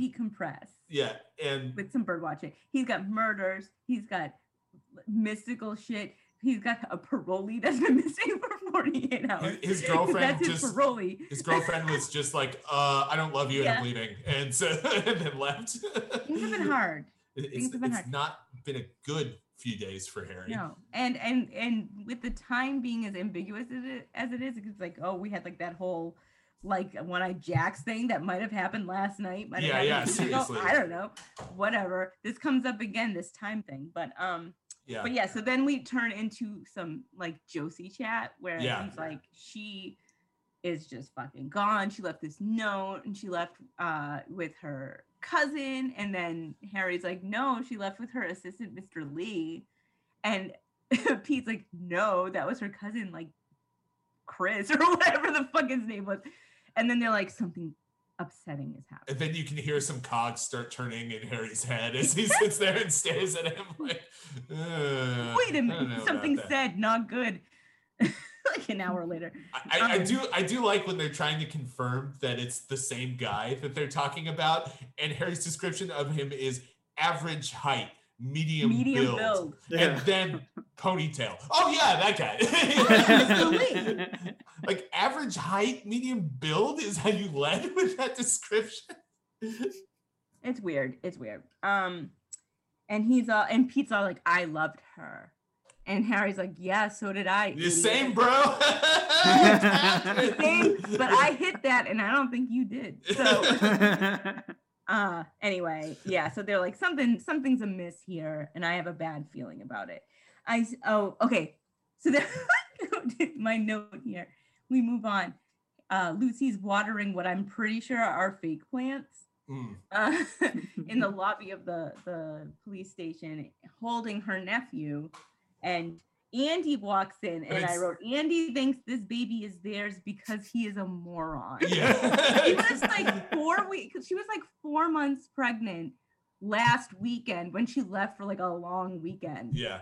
decompress. yeah, and with some bird watching. He's got murders. He's got mystical shit. He's got a parolee that's been missing for 48 hours. his girlfriend that's his just- parolee. his girlfriend was just like, uh, I don't love you and I'm leaving. And so and then left. Things have been hard. It's, Things have been it's hard. not been a good few days for Harry. No, and and and with the time being as ambiguous as it, as it is, it's like oh, we had like that whole like one-eyed Jacks thing that might have happened last night. might Yeah, yeah, seriously. I don't know. Whatever. This comes up again. This time thing, but um. Yeah. But yeah, so then we turn into some like Josie chat where Yeah. he's like, she is just fucking gone. She left this note and she left uh with her cousin. And then Harry's like, no, she left with her assistant, Mr. Lee. And Pete's like, no, that was her cousin, like Chris or whatever the fuck his name was. And then they're like, something upsetting is happening. And then you can hear some cogs start turning in Harry's head as he sits there and stares at him like, Wait a minute, something said, not good. like an hour later. I, I, I Um, do I do like when they're trying to confirm that it's the same guy that they're talking about, and Harry's description of him is average height, medium, Medium build, build. and then ponytail. Oh yeah, that guy. Like average height, medium build is how you led with that description. It's weird. It's weird. Um, and he's all and Pete's all like, I loved her. And Harry's like, Yeah, so did I. The same, bro. Same, but I hit that and I don't think you did. So uh anyway, yeah, so they're like something something's amiss here, and I have a bad feeling about it. I oh okay. So then my note here. We move on. Uh Lucy's watering what I'm pretty sure are fake plants. Mm. uh, in the lobby of the the police station holding her nephew and Andy walks in and I wrote Andy thinks this baby is theirs because he is a moron. Yeah. She was like 4 weeks she was like 4 months pregnant last weekend when she left for like a long weekend. yeah.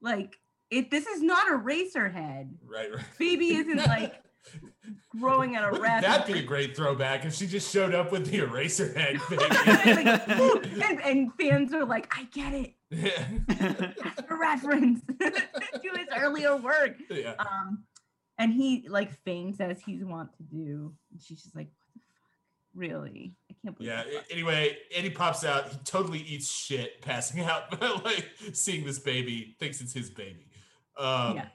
Like it this is not Eraserhead. Right. Right. Baby isn't like growing at a Wouldn't rapid That'd be a great throwback if she just showed up with the Eraserhead? Like, and, and fans are like, I get it. That's a reference to his earlier work. yeah. Um, and he like faints as he's wont to do. And she's just like, what the fuck? Really? I can't believe Yeah. this." Anyway, Eddie pops out. He totally eats shit, passing out, but like seeing this baby, thinks it's his baby. Um, Yeah.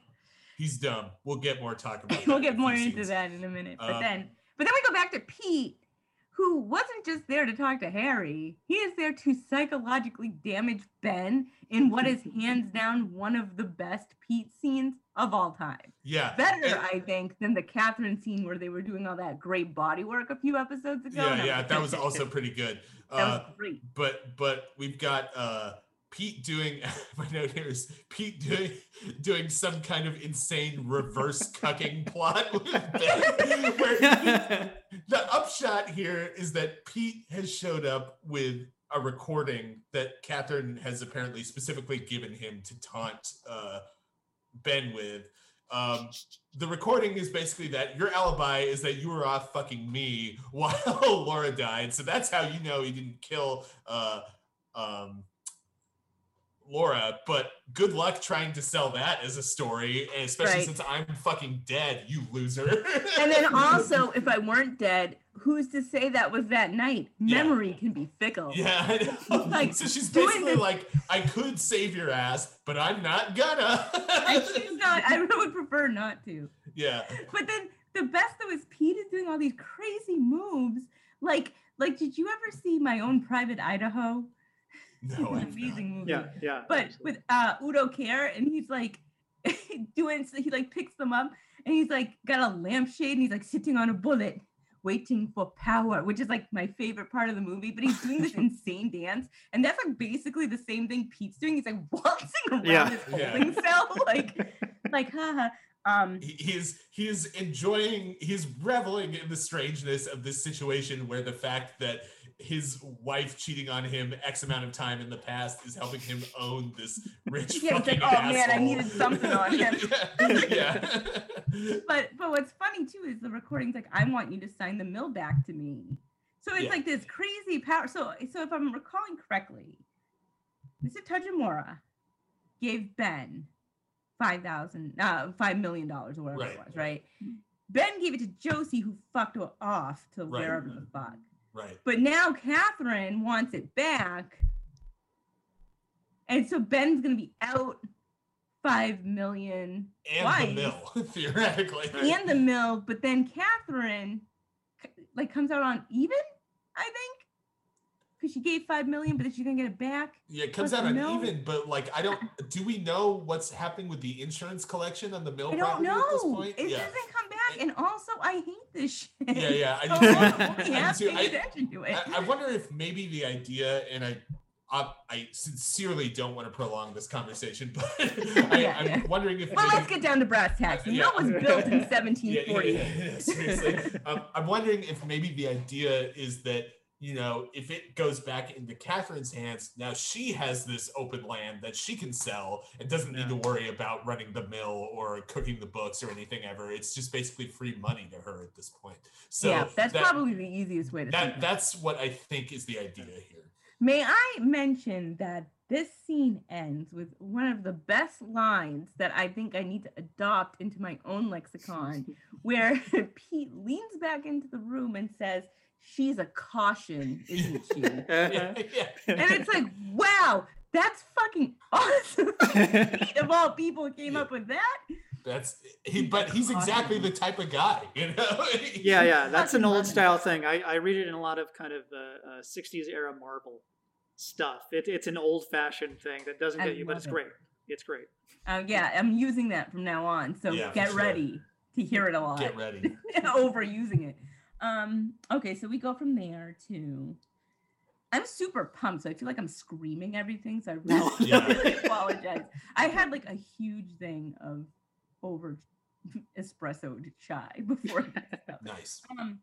He's dumb. We'll get more talk about. we'll that get more into that in a minute. But Um, then but then we go back to Pete, who wasn't just there to talk to Harry. He is there to psychologically damage Ben in what is hands down one of the best Pete scenes of all time. Yeah. better, and- I think, than the Catherine scene where they were doing all that great body work a few episodes ago. yeah, yeah, that was also pretty good. that Uh, was great. but but we've got uh Pete doing my note here is Pete doing doing some kind of insane reverse cucking plot with Ben, where he- the upshot here is that Pete has showed up with a recording that Catherine has apparently specifically given him to taunt uh, Ben with. Um, the recording is basically that your alibi is that you were off fucking me while Laura died. So that's how you know he didn't kill uh, um, Laura. But good luck trying to sell that as a story, and especially Right. since I'm fucking dead, you loser. And then also, if I weren't dead, who's to say that was that night? Yeah. Memory can be fickle. Yeah. Like, so she's doing basically this- like, I could save your ass, but I'm not gonna. I choose not. I would prefer not to. yeah, But then, the best though is Pete is doing all these crazy moves. Like, like, did you ever see my own private Idaho? No, It's an I've not. amazing movie. Yeah, yeah. But absolutely. with uh Udo Kier, and he's like doing so he like picks them up and he's like got a lampshade and he's like sitting on a bullet waiting for power, which is like my favorite part of the movie. But he's doing this insane dance, and that's like basically the same thing Pete's doing. He's like waltzing around Yeah. his Yeah. holding cell, like like haha. Um He's he's enjoying he's reveling in the strangeness of this situation where the fact that his wife cheating on him X amount of time in the past is helping him own this rich Yeah, fucking like, "Oh, man, I needed something on him. yeah. but but what's funny too is the recording's like, I want you to sign the mill back to me. So it's Yeah. like this crazy power. So so if I'm recalling correctly, Mr. Tojamura gave Ben five thousand uh five million dollars or whatever it was, right? Ben gave it to Josie who fucked her off to Right. wherever the fuck. Right. But now Catherine wants it back. And so Ben's gonna be out five million And the mill, theoretically. and the mill, but then Catherine like comes out on even, I think. Because she gave five million, but then she's gonna get it back. Yeah, it comes out the on even, but like I don't do we know what's happening with the insurance collection on the mill I don't property at this know. point? It yeah. doesn't come back. And also I hate this shit. Yeah, yeah. I So do too. I'm I only do half too. paying I- attention to it. I, I wonder if maybe the idea, and I, I, I sincerely don't want to prolong this conversation, but I, Yeah, I'm yeah. wonder if well, maybe, let's get down to brass tacks. The Yeah. mill was built in yeah, yeah, 1740. yeah, yeah, seriously. um, I'm wondering if maybe the idea is that you know if it goes back into Catherine's hands, now she has this open land that she can sell and doesn't need to worry about running the mill or cooking the books or anything ever. It's just basically free money to her at this point. So yeah, that's that, probably the easiest way to that that's what I think is the idea here. May I mention that this scene ends with one of the best lines that I think I need to adopt into my own lexicon, where Pete leans back into the room and says, She's a caution, isn't she? and yeah, yeah. it's like, wow, that's fucking awesome. Of all people came up with that. That's he, but he's exactly the type of guy, you know. yeah, yeah. That's an old style thing. I, I read it in a lot of kind of uh, uh, 60s era Marvel stuff. It, it's an old fashioned thing that doesn't I get you, but it's it. great. It's great. Uh, yeah, I'm using that from now on. So Yeah, get sure. ready to hear it a lot. Get ready. overusing it. Um, okay, so we go from there to I'm super pumped, so I feel like I'm screaming everything. So I really, Yeah. really apologize. I had like a huge thing of over espresso chai before stuff. Nice. Um,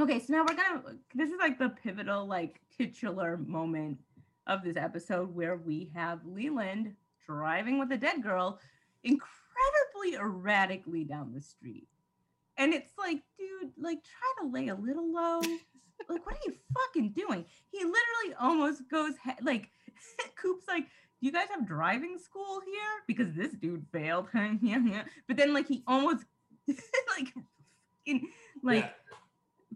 okay, so now we're gonna. This is like the pivotal, like titular moment of this episode where we have Leland driving with a dead girl incredibly erratically down the street. And it's like, dude, like try to lay a little low. like, what are you fucking doing? He literally almost goes he- like Coop's like, do you guys have driving school here? Because this dude failed. yeah, yeah. But then like he almost like fucking, like Yeah.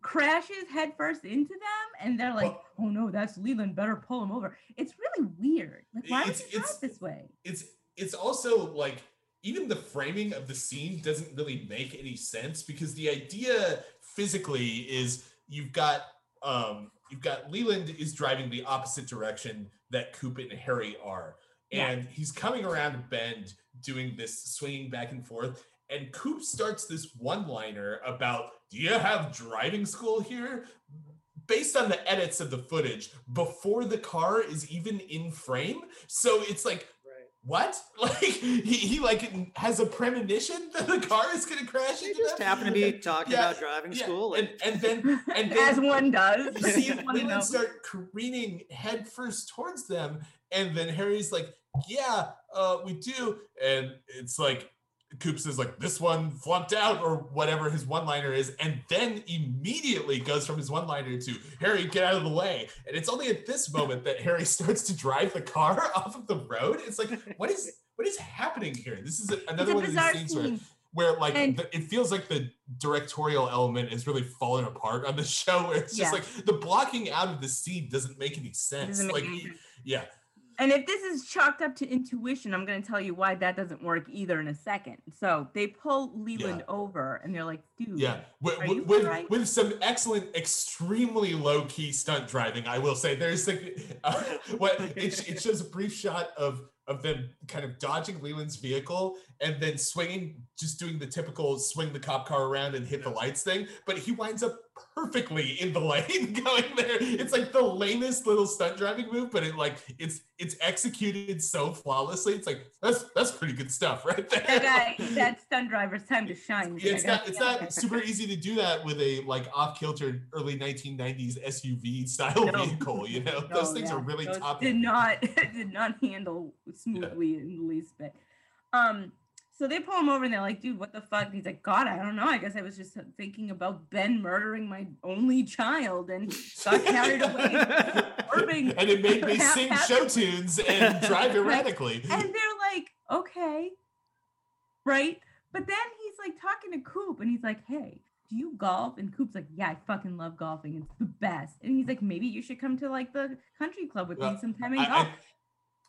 crashes headfirst into them and they're like, Well- oh no, that's Leland, better pull him over. It's really weird. Like, why would you drive this way? It's it's also like even the framing of the scene doesn't really make any sense because the idea physically is you've got um you've got Leland is driving the opposite direction that Coop and Harry are. Yeah. And he's coming around a bend doing this swinging back and forth. And Coop starts this one liner about, Do you have driving school here? Based on the edits of the footage before the car is even in frame. So it's like. What? Like he, he like has a premonition that the car is gonna crash They into just them? happen to be talking Yeah, about driving Yeah, school. and, and then and then As one does. you see One Leland knows. start careening headfirst towards them, and then Harry's like, "Yeah, uh, we do," and it's like Coop says like, "This one flunked out," or whatever his one-liner is, and then immediately goes from his one-liner to Harry, get out of the way, and it's only at this moment that Harry starts to drive the car off of the road. It's like, what is what is happening here? This is another one of these scenes where scene. where like And- the, it feels like the directorial element is really falling apart on the show where it's just Yeah. like the blocking out of the scene doesn't make any sense make like any yeah And if this is chalked up to intuition, I'm going to tell you why that doesn't work either in a second. So they pull Leland over and they're like, dude. Yeah, with, with, right? with some excellent, extremely low key stunt driving, I will say. There's like, uh, what it, it shows a brief shot of of them kind of dodging Leland's vehicle and then swinging, just doing the typical swing the cop car around and hit the lights thing. But he winds up perfectly in the lane going there. It's like the lamest little stunt driving move, but it like it's it's executed so flawlessly. It's like that's that's pretty good stuff right there. That uh, guy, that stunt driver's time to shine. Yeah, it's I not it's not honest. super easy to do that with a like off kilter early 1990s SUV style No. vehicle. You know, No, those things yeah, are really those top. Did not did not handle smoothly in the least bit. Um, so they pull him over and they're like, "Dude, what the fuck?" And he's like, "God, I don't know. I guess I was just thinking about Ben murdering my only child and got carried away, swerving." and it made me sing show tunes and drive erratically. And they're like, "Okay, right." But then he's like talking to Coop and he's like, "Hey." Do you golf? And Coop's like, yeah, I fucking love golfing. It's the best. And he's like, maybe you should come to like the country club with Well, me sometime and I, golf.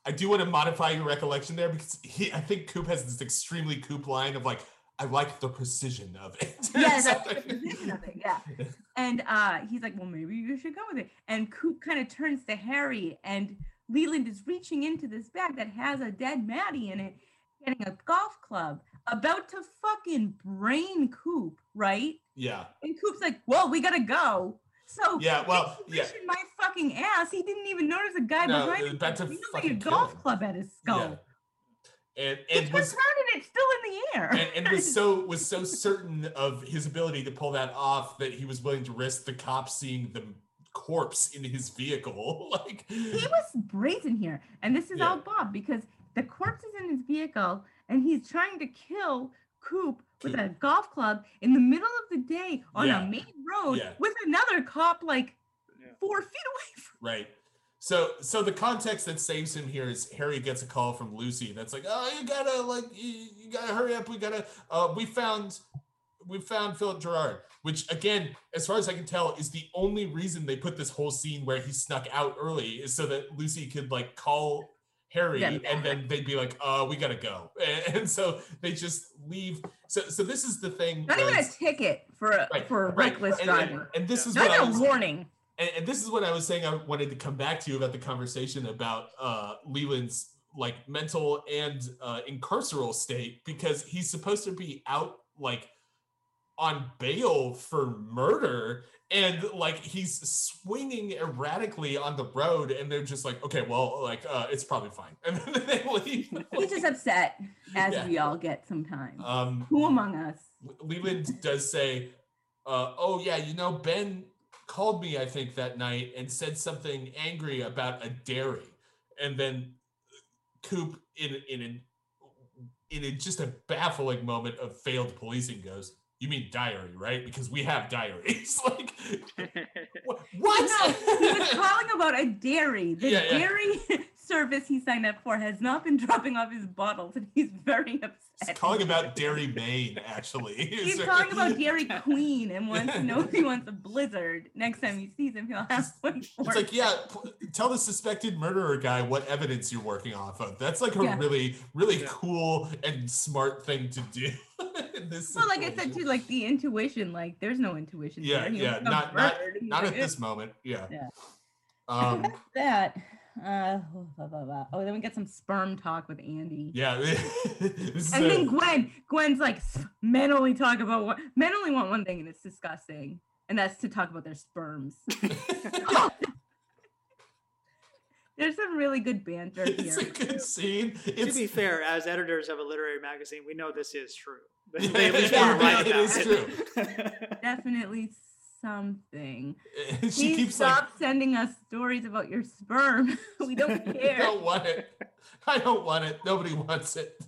I, do want to modify your recollection there because he, I think Coop has this extremely Coop line of like, I like the precision of it. yeah, that's the position of it. Yeah. And uh, he's like, well, maybe you should go with it. And Coop kind of turns to Harry, and Leland is reaching into this bag that has a dead Maddie in it, getting a golf club, about to fucking brain Coop, right? yeah. And Coop's like, well, we gotta go. So Yeah, well, yeah. my fucking ass. He didn't even notice a guy No, behind him. about to He like a golf him. club at his skull. Yeah. And He and turns was around and it's still in the air. and, and was so was so certain of his ability to pull that off that he was willing to risk the cops seeing the corpse in his vehicle. like he was brazen here and this is Yeah. all bob because the corpse is in his vehicle and he's trying to kill coop with a golf club in the middle of the day on Yeah. a main road Yeah. with another cop like Yeah. four feet away from Right. So so the context that saves him here is Harry gets a call from Lucy that's like, oh, you gotta like you, you gotta hurry up. We gotta uh we found we found Philip Gerard, which again, as far as I can tell, is the only reason they put this whole scene where he snuck out early is so that Lucy could like call Harry Them and then they'd be like, uh, we gotta go. And, and so they just leave. So so this is the thing. not even a ticket for a, Right, for right. reckless and, and- driving and this is not what I even was a warning and, and this is what I was saying. I wanted to come back to you about the conversation about uh, Leland's like mental and uh, incarceral state because he's supposed to be out like on bail for murder and like he's swinging erratically on the road and they're just like okay well like uh it's probably fine. And then they leave. He's just upset as Yeah. we all get sometimes. Um who among us? Leland does say, uh, "Oh yeah, you know Ben called me I think that night and said something angry about a dairy," and then Coop in in an in a, just a baffling moment of failed policing goes, "You mean diary, right? Because we have diaries." like wh- what? no he was calling about a dairy the Yeah, yeah. Dairy service he signed up for has not been dropping off his bottles and he's very upset He's calling about Dairy Maine, actually. He's calling about Dairy Queen and wants to know if he wants a blizzard. Next time he sees him, he'll have one for It's like, yeah, p- tell the suspected murderer guy what evidence you're working off of. That's like a Yeah. really, really Yeah. cool and smart thing to do. this Well, like I said situation. too, like the intuition, like there's no intuition. Yeah, there. Yeah, not- not- Not at this moment. Yeah. Yeah. Um, that. Uh, blah, blah, blah. Oh, then we get some sperm talk with Andy. yeah. this And a- then Gwen, Gwen's like, men only talk about what men only want one thing, and it's disgusting, and that's to talk about their sperms. There's some really good banter here. it's a good scene. to be fair, as editors of a literary magazine, we know this is true. They, Yeah, they at least yeah, want to write about it. Definitely something. she Please keeps like stop sending us stories about your sperm. we don't care. I don't want it. I don't want it. Nobody wants it.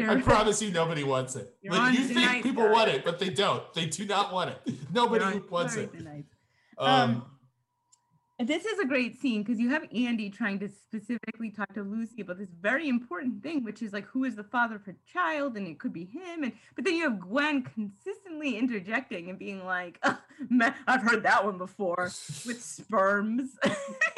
I promise you, nobody wants it. Like, you think people guys. want it, but they don't. They do not want it. Nobody wants it. Um, Um, This is a great scene because you have Andy trying to specifically talk to Lucy about this very important thing, which is like who is the father of her child, and it could be him. And but then you have Gwen consistently interjecting and being like, "Ugh, man, "I've heard that one before with sperms."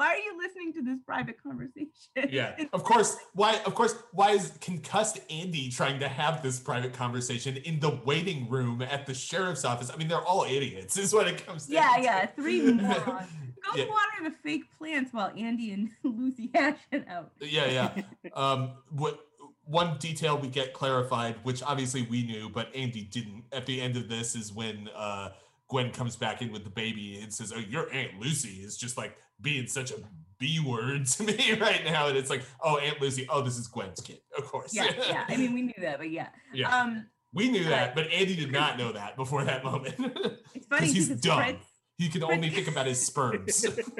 Why are you listening to this private conversation? Yeah, of course. Why? Of course. Why is concussed Andy trying to have this private conversation in the waiting room at the sheriff's office? I mean, they're all idiots. Is what it comes to. Yeah, down yeah, to. three morons. Go Yeah. water the fake plants while Andy and Lucy hash it out. Yeah, yeah. Um, what one detail we get clarified, which obviously we knew, but Andy didn't. At the end of this is when uh, Gwen comes back in with the baby and says, "Oh, your Aunt Lucy is just like being such a B word to me right now," and it's like, "Oh, Aunt Lucy. Oh, this is Gwen's kid, of course." Yeah, yeah. I mean, we knew that, but yeah. yeah. Um, we knew that, but Andy did not know that before that moment. it's funny he's because dumb. Fritz, he could only think about his sperms. Fritz,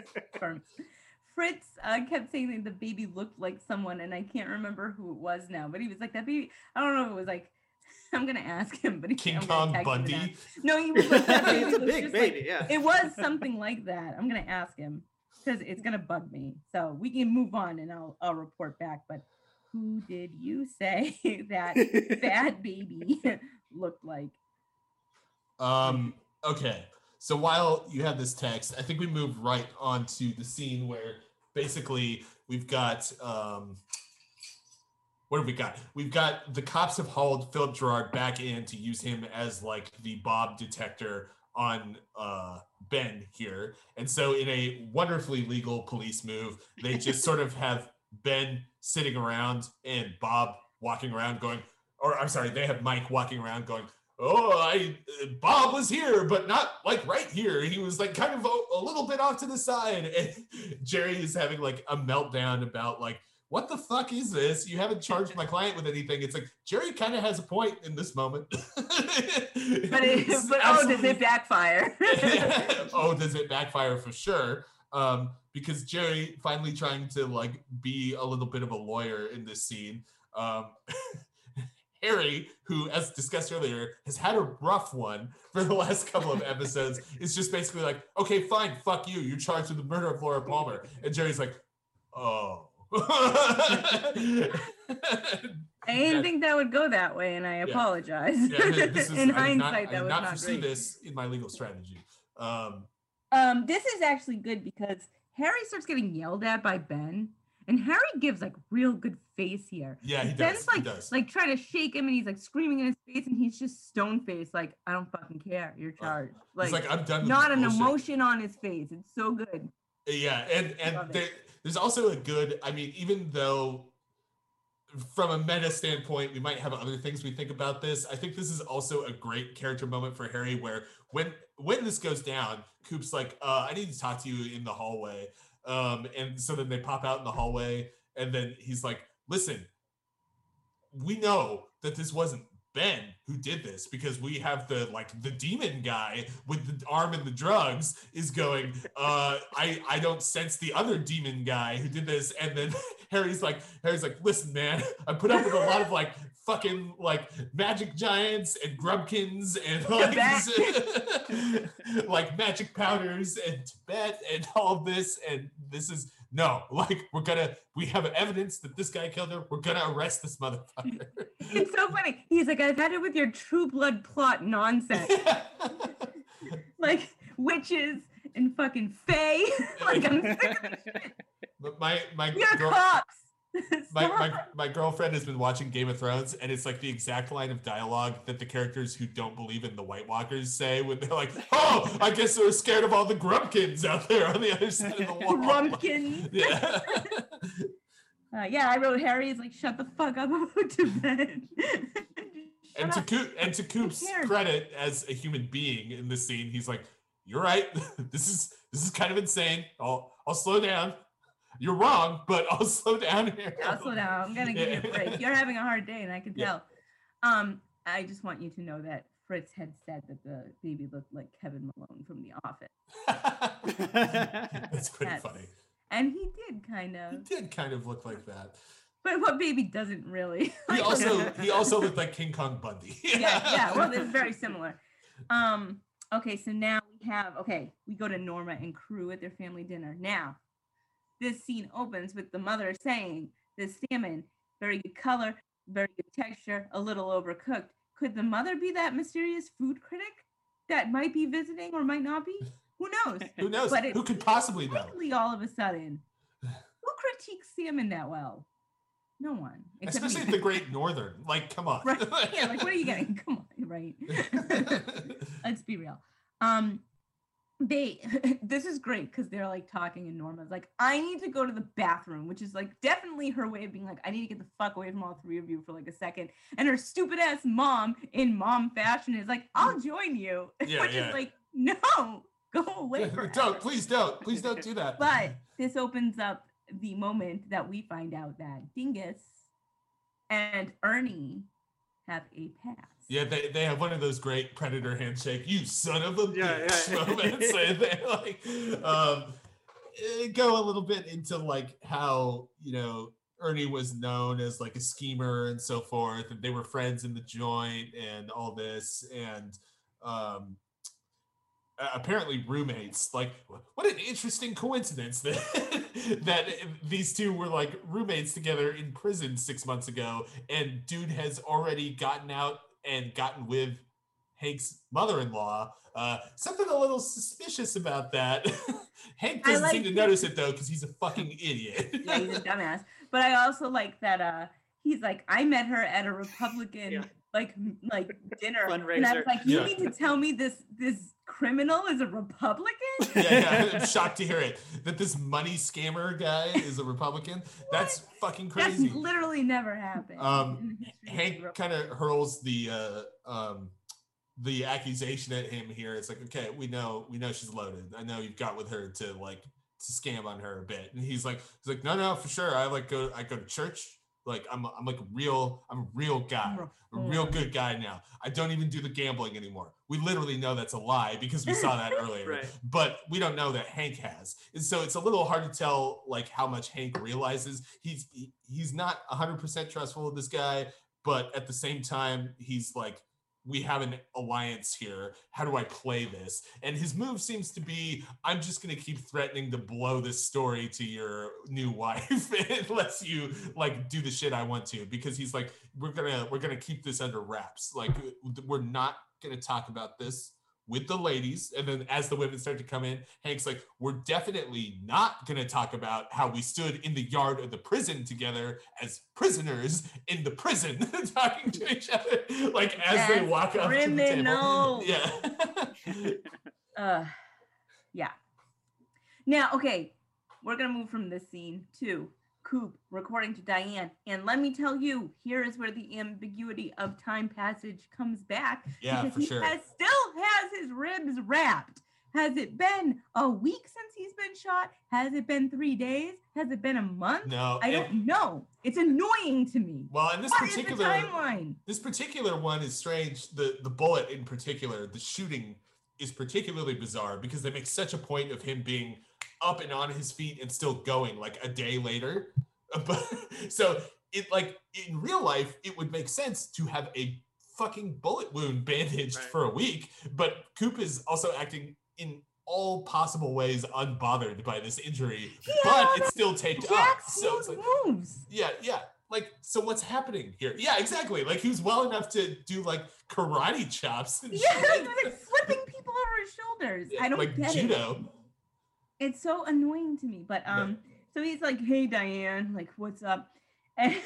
Fritz uh, kept saying that the baby looked like someone, and I can't remember who it was now, but he was like that baby. I don't know if it was like. I'm gonna ask him, but he King I'm gonna Kong text him. Bundy. No, he was like it's a looks big just like- baby, yeah. it was something like that. I'm gonna ask him because it's gonna bug me. So we can move on and I'll I'll report back. But who did you say that bad baby looked like? Um, okay. So while you have this text, I think we move right on to the scene where basically we've got um what have we got? We've got the cops have hauled Philip Gerard back in to use him as like the Bob detector on uh Ben here. And so in a wonderfully legal police move, they just sort of have Ben sitting around and Bob walking around going or I'm sorry, they have Mike walking around going, oh i bob was here but not like right here he was like kind of a, a little bit off to the side and jerry is having like a meltdown about like what the fuck is this you haven't charged my client with anything it's like jerry kind of has a point in this moment But, it, but oh, does it backfire? oh does it backfire for sure um because jerry finally trying to like be a little bit of a lawyer in this scene um Harry, who, as discussed earlier, has had a rough one for the last couple of episodes, is just basically like, okay, fine, fuck you. You're charged with the murder of Laura Palmer. And Jerry's like, oh. I didn't think that would go that way, and I apologize. Yeah, this is, In I did not, hindsight, I that was not not foresee great. this in my legal strategy. Um, Um, this is actually good because Harry starts getting yelled at by Ben, and Harry gives like real good face here. yeah, he Ben's does. like he does. like trying to shake him, and he's like screaming in his face, and he's just stone faced, like I don't fucking care, you're charged. He's Like, like, I'm done not an bullshit." emotion on his face. It's so good. Yeah, and and there, there's also a good. I mean, even though from a meta standpoint, we might have other things we think about this. I think this is also a great character moment for Harry, where when when this goes down, Coop's like, uh, "I need to talk to you in the hallway," um, and so then they pop out in the hallway, and then he's like, "Listen, we know that this wasn't." Ben who did this because we have the like the demon guy with the arm and the drugs is going uh I I don't sense the other demon guy who did this. And then Harry's like Harry's like listen man I put up with a lot of like fucking like magic giants and grubkins and like, like magic powders and Tibet and all this. And this is no like we're gonna we have evidence that this guy killed her we're gonna arrest this motherfucker It's so funny. He's like, I've had it with your true blood plot nonsense, like witches and fucking fae. like I'm sick of this shit. But my my are girl- cops. my, my, my girlfriend has been watching Game of Thrones, and it's like the exact line of dialogue that the characters who don't believe in the White Walkers say when they're like, "Oh, I guess they're scared of all the Grumpkins out there on the other side of the wall." Grumpkins. Yeah. Uh, yeah, I wrote Harry's like, shut the fuck up about to bed. and to Coop, and to Coop's credit as a human being in this scene, he's like, "You're right. this is this is kind of insane. I'll I'll slow down. You're wrong, but I'll slow down here. I'll slow down. I'm gonna give you a break. You're having a hard day, and I can Yeah. tell. Um, I just want you to know that Fritz had said that the baby looked like Kevin Malone from The Office, That's pretty That's- funny. and he did kind of. He did kind of look like that. But what baby doesn't really? He also he also looked like King Kong Bundy. yeah, yeah. Well, they're very similar. Um, okay, so now we have okay, we go to Norma and crew at their family dinner. Now, this scene opens with the mother saying, "The salmon, very good color, very good texture, a little overcooked." Could the mother be that mysterious food critic that might be visiting or might not be? Who knows? Who knows? But Who could possibly know? All of a sudden, who critiques salmon that well? No one. Especially me. the Great Northern. Like, come on. right? Yeah, like what are you getting? Come on, right? Let's be real. Um, they this is great because they're like talking and Norma's like, I need to go to the bathroom, which is like definitely her way of being like, I need to get the fuck away from all three of you for like a second. And her stupid ass mom in mom fashion is like, I'll mm. join you. Yeah, which yeah. is like, no, go away. don't, please don't. Please don't do that. But this opens up the moment that we find out that Dingus and Ernie have a pass. Yeah, they, they have one of those great predator handshake, you son of a Yeah, bitch yeah. moments. and they like um eh, go a little bit into like how, you know, Ernie was known as like a schemer and so forth, and they were friends in the joint and all this, and um a- apparently roommates. Like, what an interesting coincidence that that these two were like roommates together in prison six months ago, and dude has already gotten out and gotten with Hank's mother-in-law. Uh, something a little suspicious about that. Hank doesn't seem to it. notice it though, because he's a fucking idiot. yeah, he's a dumbass. But I also like that uh he's like, I met her at a Republican Yeah. like like dinner. And I Fundraiser. was like, you Yeah. mean to tell me this this criminal is a Republican? yeah, yeah, I'm shocked to hear it. That this money scammer guy is a Republican. That's fucking crazy. That's literally never happened. Um, in the history of Hank kind of hurls the uh, um, the accusation at him here. It's like, okay, we know, we know she's loaded. I know you've got with her to like to scam on her a bit. And he's like, he's like, no, no, for sure. I like go, I go to church. Like I'm, I'm like a real, I'm a real guy, a real good guy now. I don't even do the gambling anymore. We literally know that's a lie because we saw that earlier. Right. But we don't know that Hank has. And so it's a little hard to tell like how much Hank realizes. He's he, he's not 100% trustful of this guy, but at the same time he's like we have an alliance here. How do I play this? And his move seems to be I'm just going to keep threatening to blow this story to your new wife unless you like do the shit I want to because he's like we're going to we're going to keep this under wraps. Like we're not going to talk about this with the ladies. And then as the women start to come in, Hank's like, we're definitely not going to talk about how we stood in the yard of the prison together as prisoners in the prison, talking to each other, like as, they walk up to the table. Yeah. Uh, yeah. Now, okay, we're gonna move from this scene to Coop recording to Diane, and let me tell you, here is where the ambiguity of time passage comes back. yeah, because for he sure. has, still has his ribs wrapped. Has it been a week since he's been shot? Has it been three days? Has it been a month? no, I don't know. It's annoying to me. well, in this What particular timeline? this particular one is strange. The the bullet in particular, the shooting is particularly bizarre because they make such a point of him being up and on his feet and still going like a day later. But so it like in real life, it would make sense to have a fucking bullet wound bandaged Right. for a week. But Coop is also acting in all possible ways unbothered by this injury, He had but all it's still taped up. So it's like, moves. yeah, yeah. Like, so what's happening here? Yeah, exactly. Like, he was well enough to do like karate chops and Yeah, shit. like, like flipping people over his shoulders. I don't like get it. Judo. it's so annoying to me. But Yeah. um, so he's like, "Hey, Diane, like, what's up?" And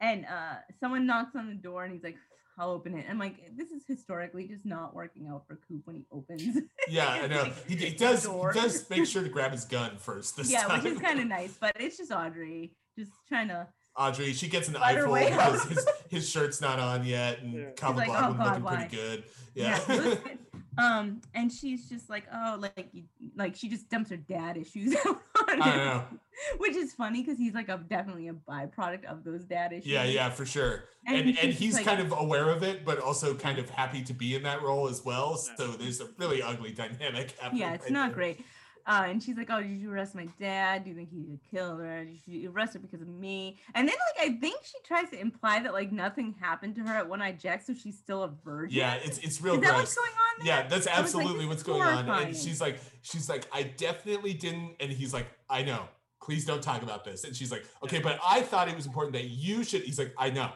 and uh, someone knocks on the door, and he's like, "I'll open it." I'm like, "This is historically just not working out for Coop when he opens." Yeah, I know. like He, he the does. He does make sure to grab his gun first. This yeah, time. which is kind of nice, but it's just Audrey just trying to. Audrey, she gets an Fight her eyeful because his, his shirt's not on yet, and Yeah. Kava like, Blogman "Oh, God, looking why?" pretty good. Yeah. looks good. Um, and she's just like, "Oh, like, like she just dumps her dad issues out on I him." know. which is funny because he's like a definitely a byproduct of those dad issues. Yeah, yeah, for sure. And And and, he's he's like- kind of aware of it, but also kind of happy to be in that role as well. So there's a really ugly dynamic happening. Yeah, it's right not there. great. Uh, and she's like, "Oh, did you arrest my dad? Do you think he could kill her? Did you arrest her because of me?" And then, like, I think she tries to imply that like nothing happened to her at One Eye Jack, so she's still a virgin. Yeah, it's it's real is that what's going on there? Yeah, that's was like, absolutely what's going on. And she's like, she's like, I definitely didn't. And he's like, I know. Please don't talk about this. And she's like, okay, but I thought it was important that you should. He's like, I know.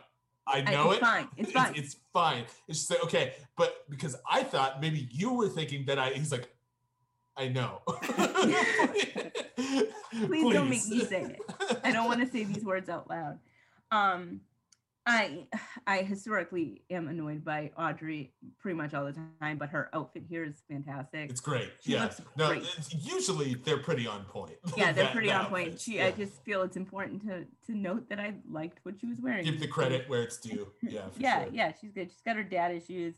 I know it's it. fine. It's fine. It's, fine. And she's like, okay, but because I thought maybe you were thinking that I. He's like, I know. Please, don't make me say it. I don't want to say these words out loud. Um, I I historically am annoyed by Audrey pretty much all the time, but her outfit here is fantastic. It's great. She yeah. looks No, great. usually they're pretty on point. yeah, they're That- pretty on point. She, yeah. I just feel it's important to to note that I liked what she was wearing. give the credit where it's due. Yeah. For yeah, sure. yeah, she's good. She's got her dad issues.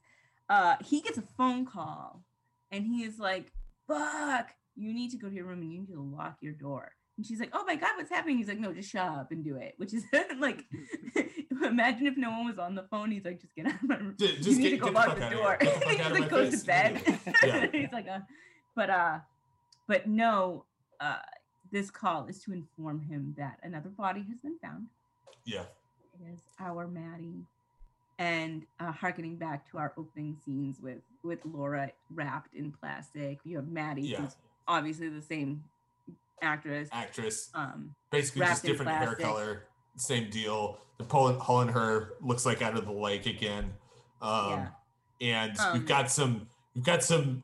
Uh, he gets a phone call, and he is like, "Fuck, you need to go to your room and you need to lock your door." And she's like, "Oh my god, what's happening?" He's like, "No, just shut up and do it." Which is like, imagine if no one was on the phone. He's like, "Just get out of my room. Ju- you need get, to go the lock the door." The he fuck just like goes face to bed. he's like, uh, but uh, but no, uh, this call is to inform him that another body has been found. Yeah. It is our Maddie, and uh, harkening back to our opening scenes with with Laura wrapped in plastic. You have Maddie, Yeah. who's obviously the same actress. Actress. Um, Basically just different hair color. Same deal. The pulling hauling her looks like out of the lake again. Um, Yeah. and Um, we've got some we've got some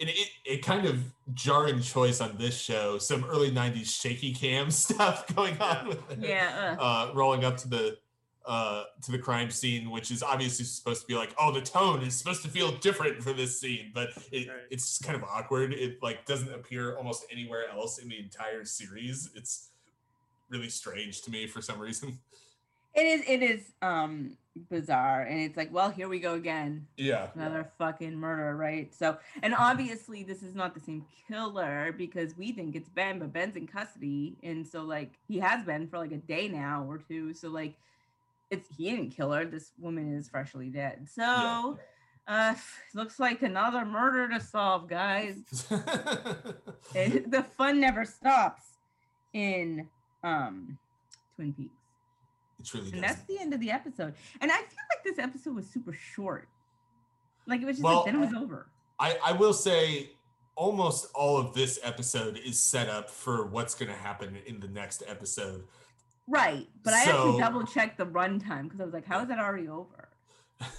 it, it, it kind of jarring choice on this show some early 90s shaky cam stuff going on with it. yeah, uh, uh, rolling up to the uh, to the crime scene, which is obviously supposed to be like, oh, the tone is supposed to feel different for this scene, but it, Right. it's kind of awkward. It like doesn't appear almost anywhere else in the entire series. It's really strange to me for some reason. it is it is um bizarre, and it's like, well, here we go again. Yeah, another fucking murder, right? So, and obviously this is not the same killer because we think it's Ben, but Ben's in custody, and so like he has been for like a day now or two. So like, it's he didn't kill her. This woman is freshly dead. So, uh, looks like another murder to solve, guys. It- the fun never stops in um Twin Peaks. it truly And does. that's the end of the episode. And I feel like this episode was super short. Like it was just Well, like then it was over. I, I will say almost all of this episode is set up for what's going to happen in the next episode. Right, but I to double checked the runtime because I was like, "How is that already over?"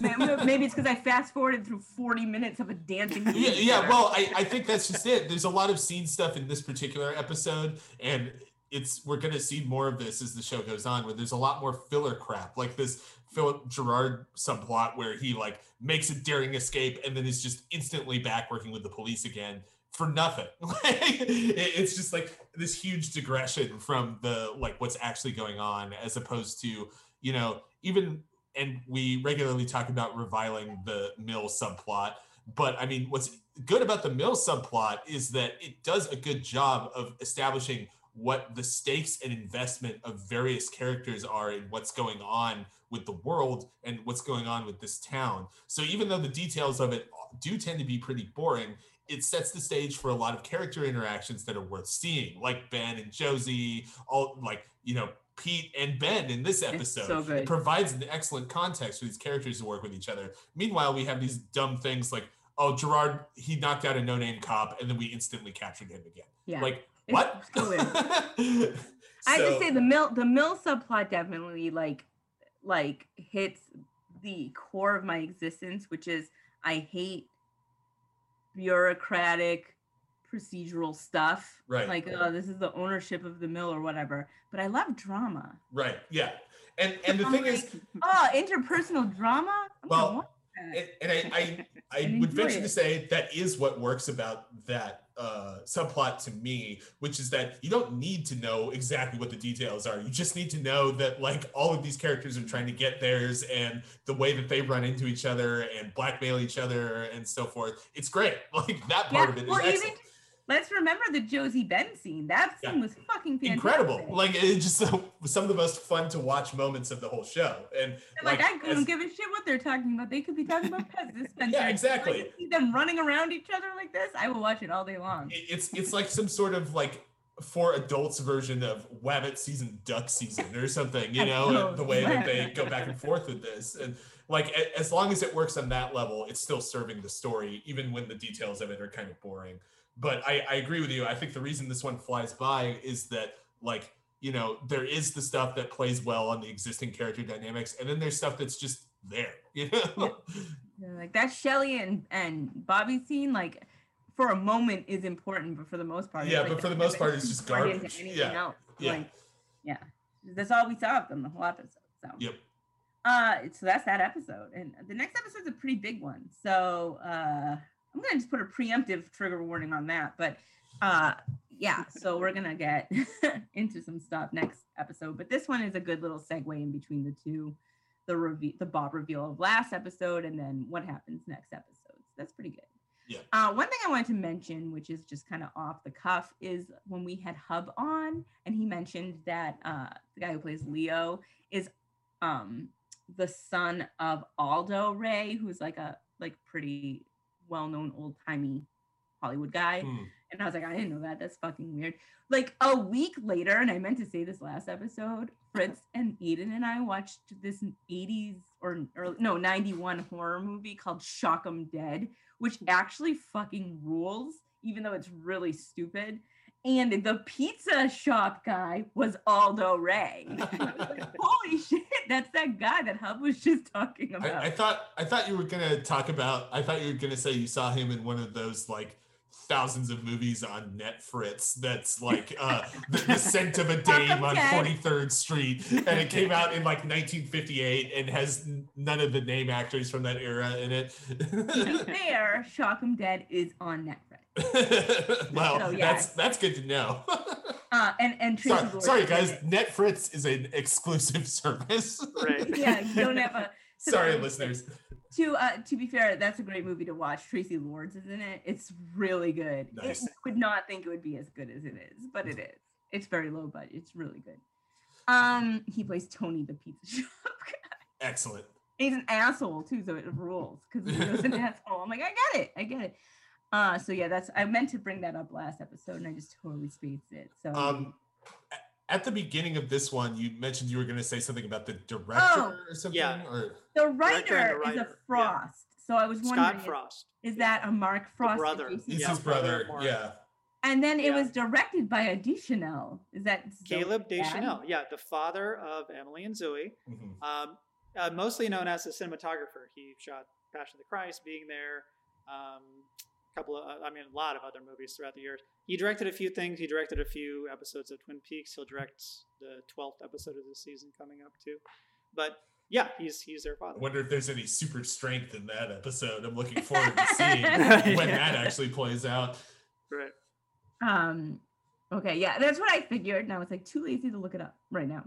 Maybe, it's because I fast forwarded through forty minutes of a dancing. yeah, movie yeah. Well, I, I think that's just it. There's a lot of scene stuff in this particular episode, and it's we're gonna see more of this as the show goes on. Where there's a lot more filler crap, like this Philip Gerard subplot where he like makes a daring escape and then is just instantly back working with the police again for nothing. It- it's just like this huge digression from the like what's actually going on, as opposed to you know even and we regularly talk about reviling the mill subplot but i mean what's good about the mill subplot is that it does a good job of establishing what the stakes and investment of various characters are in what's going on with the world and what's going on with this town so even though the details of it do tend to be pretty boring it sets the stage for a lot of character interactions that are worth seeing like ben and josie all like you know pete and ben in this episode so it provides an excellent context for these characters to work with each other. Meanwhile, we have these dumb things like, oh, Gerard, he knocked out a no-name cop, and then we instantly captured him again. yeah. Like, what? so. I just say the mill the mill subplot definitely like like hits the core of my existence, which is I hate bureaucratic procedural stuff. Right. Like, oh, this is the ownership of the mill or whatever. But I love drama. right, yeah. And and the I'm thing is, oh, interpersonal drama. I'm Well. And, and I, I, I would venture it. to say that is what works about that uh, subplot to me, which is that you don't need to know exactly what the details are. You just need to know that like all of these characters are trying to get theirs, and the way that they run into each other and blackmail each other and so forth. It's great. Like that part of it is well, even excellent. Let's remember the Josie Ben scene. That Yeah. scene was fucking fantastic. Incredible! Like it's just uh, some of the most fun to watch moments of the whole show, and And, like, I as- don't give a shit what they're talking about. They could be talking about pet dispensers. Yeah, exactly. Like, see them running around each other like this. I will watch it all day long. it- it's it's like some sort of like for adults version of Wabbit season duck season or something, you know, the way that they go back and forth with this. And like as long as it works on that level, it's still serving the story, even when the details of it are kind of boring. But I, I agree with you. I think the reason this one flies by is that like, you know, there is the stuff that plays well on the existing character dynamics, and then there's stuff that's just there, you know? Yeah, like that Shelly and and Bobby scene, like for a moment is important, but for the most part, Yeah, like but for the most part, it's just garbage. Yeah, else. yeah. Like, yeah, that's all we saw of them the whole episode. So Yep. uh, so that's that episode, and the next episode's a pretty big one. So uh, I'm gonna just put a preemptive trigger warning on that, but uh, yeah. So we're gonna get into some stuff next episode, but this one is a good little segue in between the two, the review, the Bob reveal of last episode, and then what happens next episode. So that's pretty good. Yeah. Uh, one thing I wanted to mention, which is just kind of off the cuff, is when we had Hub on, and he mentioned that uh, the guy who plays Leo is um, the son of Aldo Ray, who's like a like pretty well-known old-timey Hollywood guy. Hmm. And I was like, I didn't know that. That's fucking weird. Like a week later, and I meant to say this last episode, Fritz and Aiden and I watched this 80s or early, no 91 horror movie called Shock 'em Dead, which actually fucking rules, even though it's really stupid. And the pizza shop guy was Aldo Ray. Was like, Holy shit, that's that guy that Hub was just talking about. I, I thought I thought you were gonna talk about. I thought you were gonna say you saw him in one of those like thousands of movies on Netflix. That's like uh, the, the Scent of a Dame on Forty Third Street, and it came out in like 1958 and has none of the name actors from that era in it. to be fair, Shock 'em Dead is on Netflix. Well, So, yeah. that's that's good to know. Uh, and and sorry, sorry guys. it. Netflix is an exclusive service. Right. Yeah, you don't have a. so sorry, that- listeners. To uh, to be fair, that's a great movie to watch. Traci Lords is in it. It's really good. Nice. It would not think it would be as good as it is, but it is. It's very low budget. It's really good. Um, he plays Tony the pizza shop. guy. Excellent. He's an asshole too, so it rules because he was an asshole. I'm like, I get it, I get it. Uh, so yeah, that's I meant to bring that up last episode, and I just totally spaced it. So Um, at the beginning of this one, you mentioned you were going to say something about the director Oh, or something. yeah. Or the Director and writer, the is writer, a yeah. Frost. So I was wondering, Scott is- Frost. is that a Mark Frost brother. adjacent it's Yeah, his brother brother. Yeah. And then it was directed by a Deschanel. Is that Zoe's Caleb? Deschanel, yeah, the father of Emily and Zoe, Mhm. um, uh, mostly known as a cinematographer. He shot Passion of the Christ, Being There, um, a couple of, I mean, a lot of other movies throughout the years. He directed a few things. He directed a few episodes of Twin Peaks. He'll direct the twelfth episode of the season coming up too. But yeah, he's he's their I father. wonder if there's any super strength in that episode. I'm looking forward to seeing when Yeah. that actually plays out. Right. Um. Okay, yeah, that's what I figured. And I was like, too lazy to look it up right now.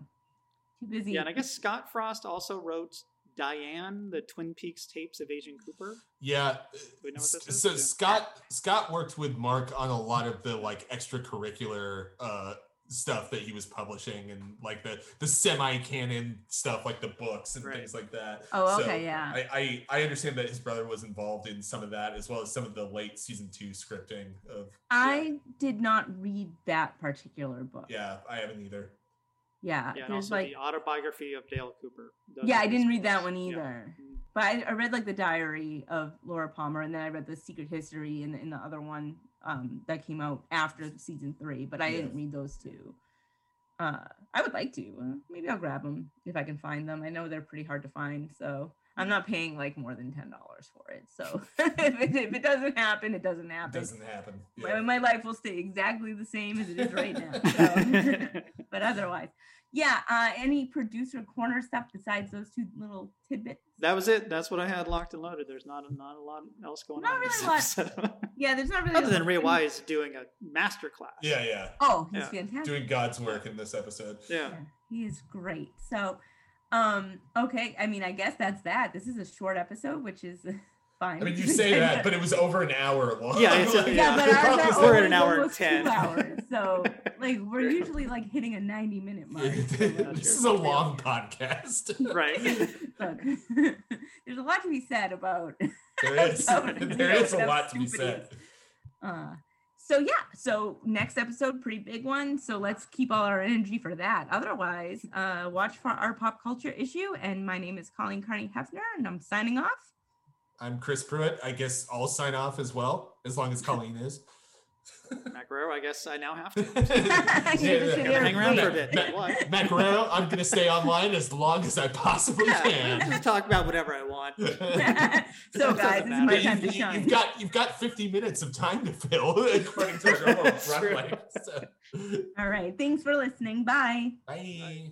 Too busy. Yeah, and I guess Scott Frost also wrote Diane, the Twin Peaks tapes of Agent Cooper. Yeah. we know what this is? So Yeah. Scott Scott worked with Mark on a lot of the like extracurricular uh stuff that he was publishing and like the the semi-canon stuff like the books and Right. things like that. Oh, So okay, yeah. I, I I understand that his brother was involved in some of that as well as some of the late season two scripting of I did not read that particular book. yeah, I haven't either. Yeah, Yeah, and there's also like, the autobiography of Dale Cooper. Yeah, I didn't read that one either. Mm. But I, I read like the diary of Laura Palmer, and then I read the Secret History in the, in the other one um, that came out after season three. But I Yeah. didn't read those two. Uh, I would like to. Uh, maybe I'll grab them if I can find them. I know they're pretty hard to find, so I'm not paying like more than ten dollars for it. So if, it, if it doesn't happen, it doesn't It happen. doesn't happen. My, Yeah. my life will stay exactly the same as it is right now. So. but otherwise, yeah. Uh, any producer corner stuff besides those two little tidbits? that was it. That's what I had locked and loaded. There's not a, not a lot else going Not on. in really this a lot. episode. Yeah, there's not really. Other a than lot- Ray Wise doing a master class. Yeah, yeah. Oh, he's Yeah. fantastic. Doing God's work in this episode. Yeah. Yeah, he is great. So, um, okay. I mean, I guess that's that. This is a short episode, which is fine. I mean, you say that, but it was over an hour long. Yeah, it's a- yeah, yeah. but the ours problem are We're at an hour and almost 10. Two hours, so like we're usually like hitting a ninety-minute mark. uh, this is a long podcast. Right. Look, there's a lot to be said about There is. about, There you is know, a lot to be said. is. Uh, so yeah, so next episode, pretty big one. So let's keep all our energy for that. Otherwise, uh, watch for our pop culture issue. And my name is Colleen Carney Hefner, and I'm signing off. I'm Chris Pruitt. I guess I'll sign off as well, as long as Colleen is. Matt Guerrero, I guess I now have to. You just sit Hang around for a bit. Matt, What? Matt I'm gonna stay online as long as I possibly Yeah, can. just talk about whatever I want. so guys, doesn't this is my matter. time to shine. You've got you've got 50 minutes of time to fill according to our normal That's true. runway. So, All right. Thanks for listening. Bye. bye.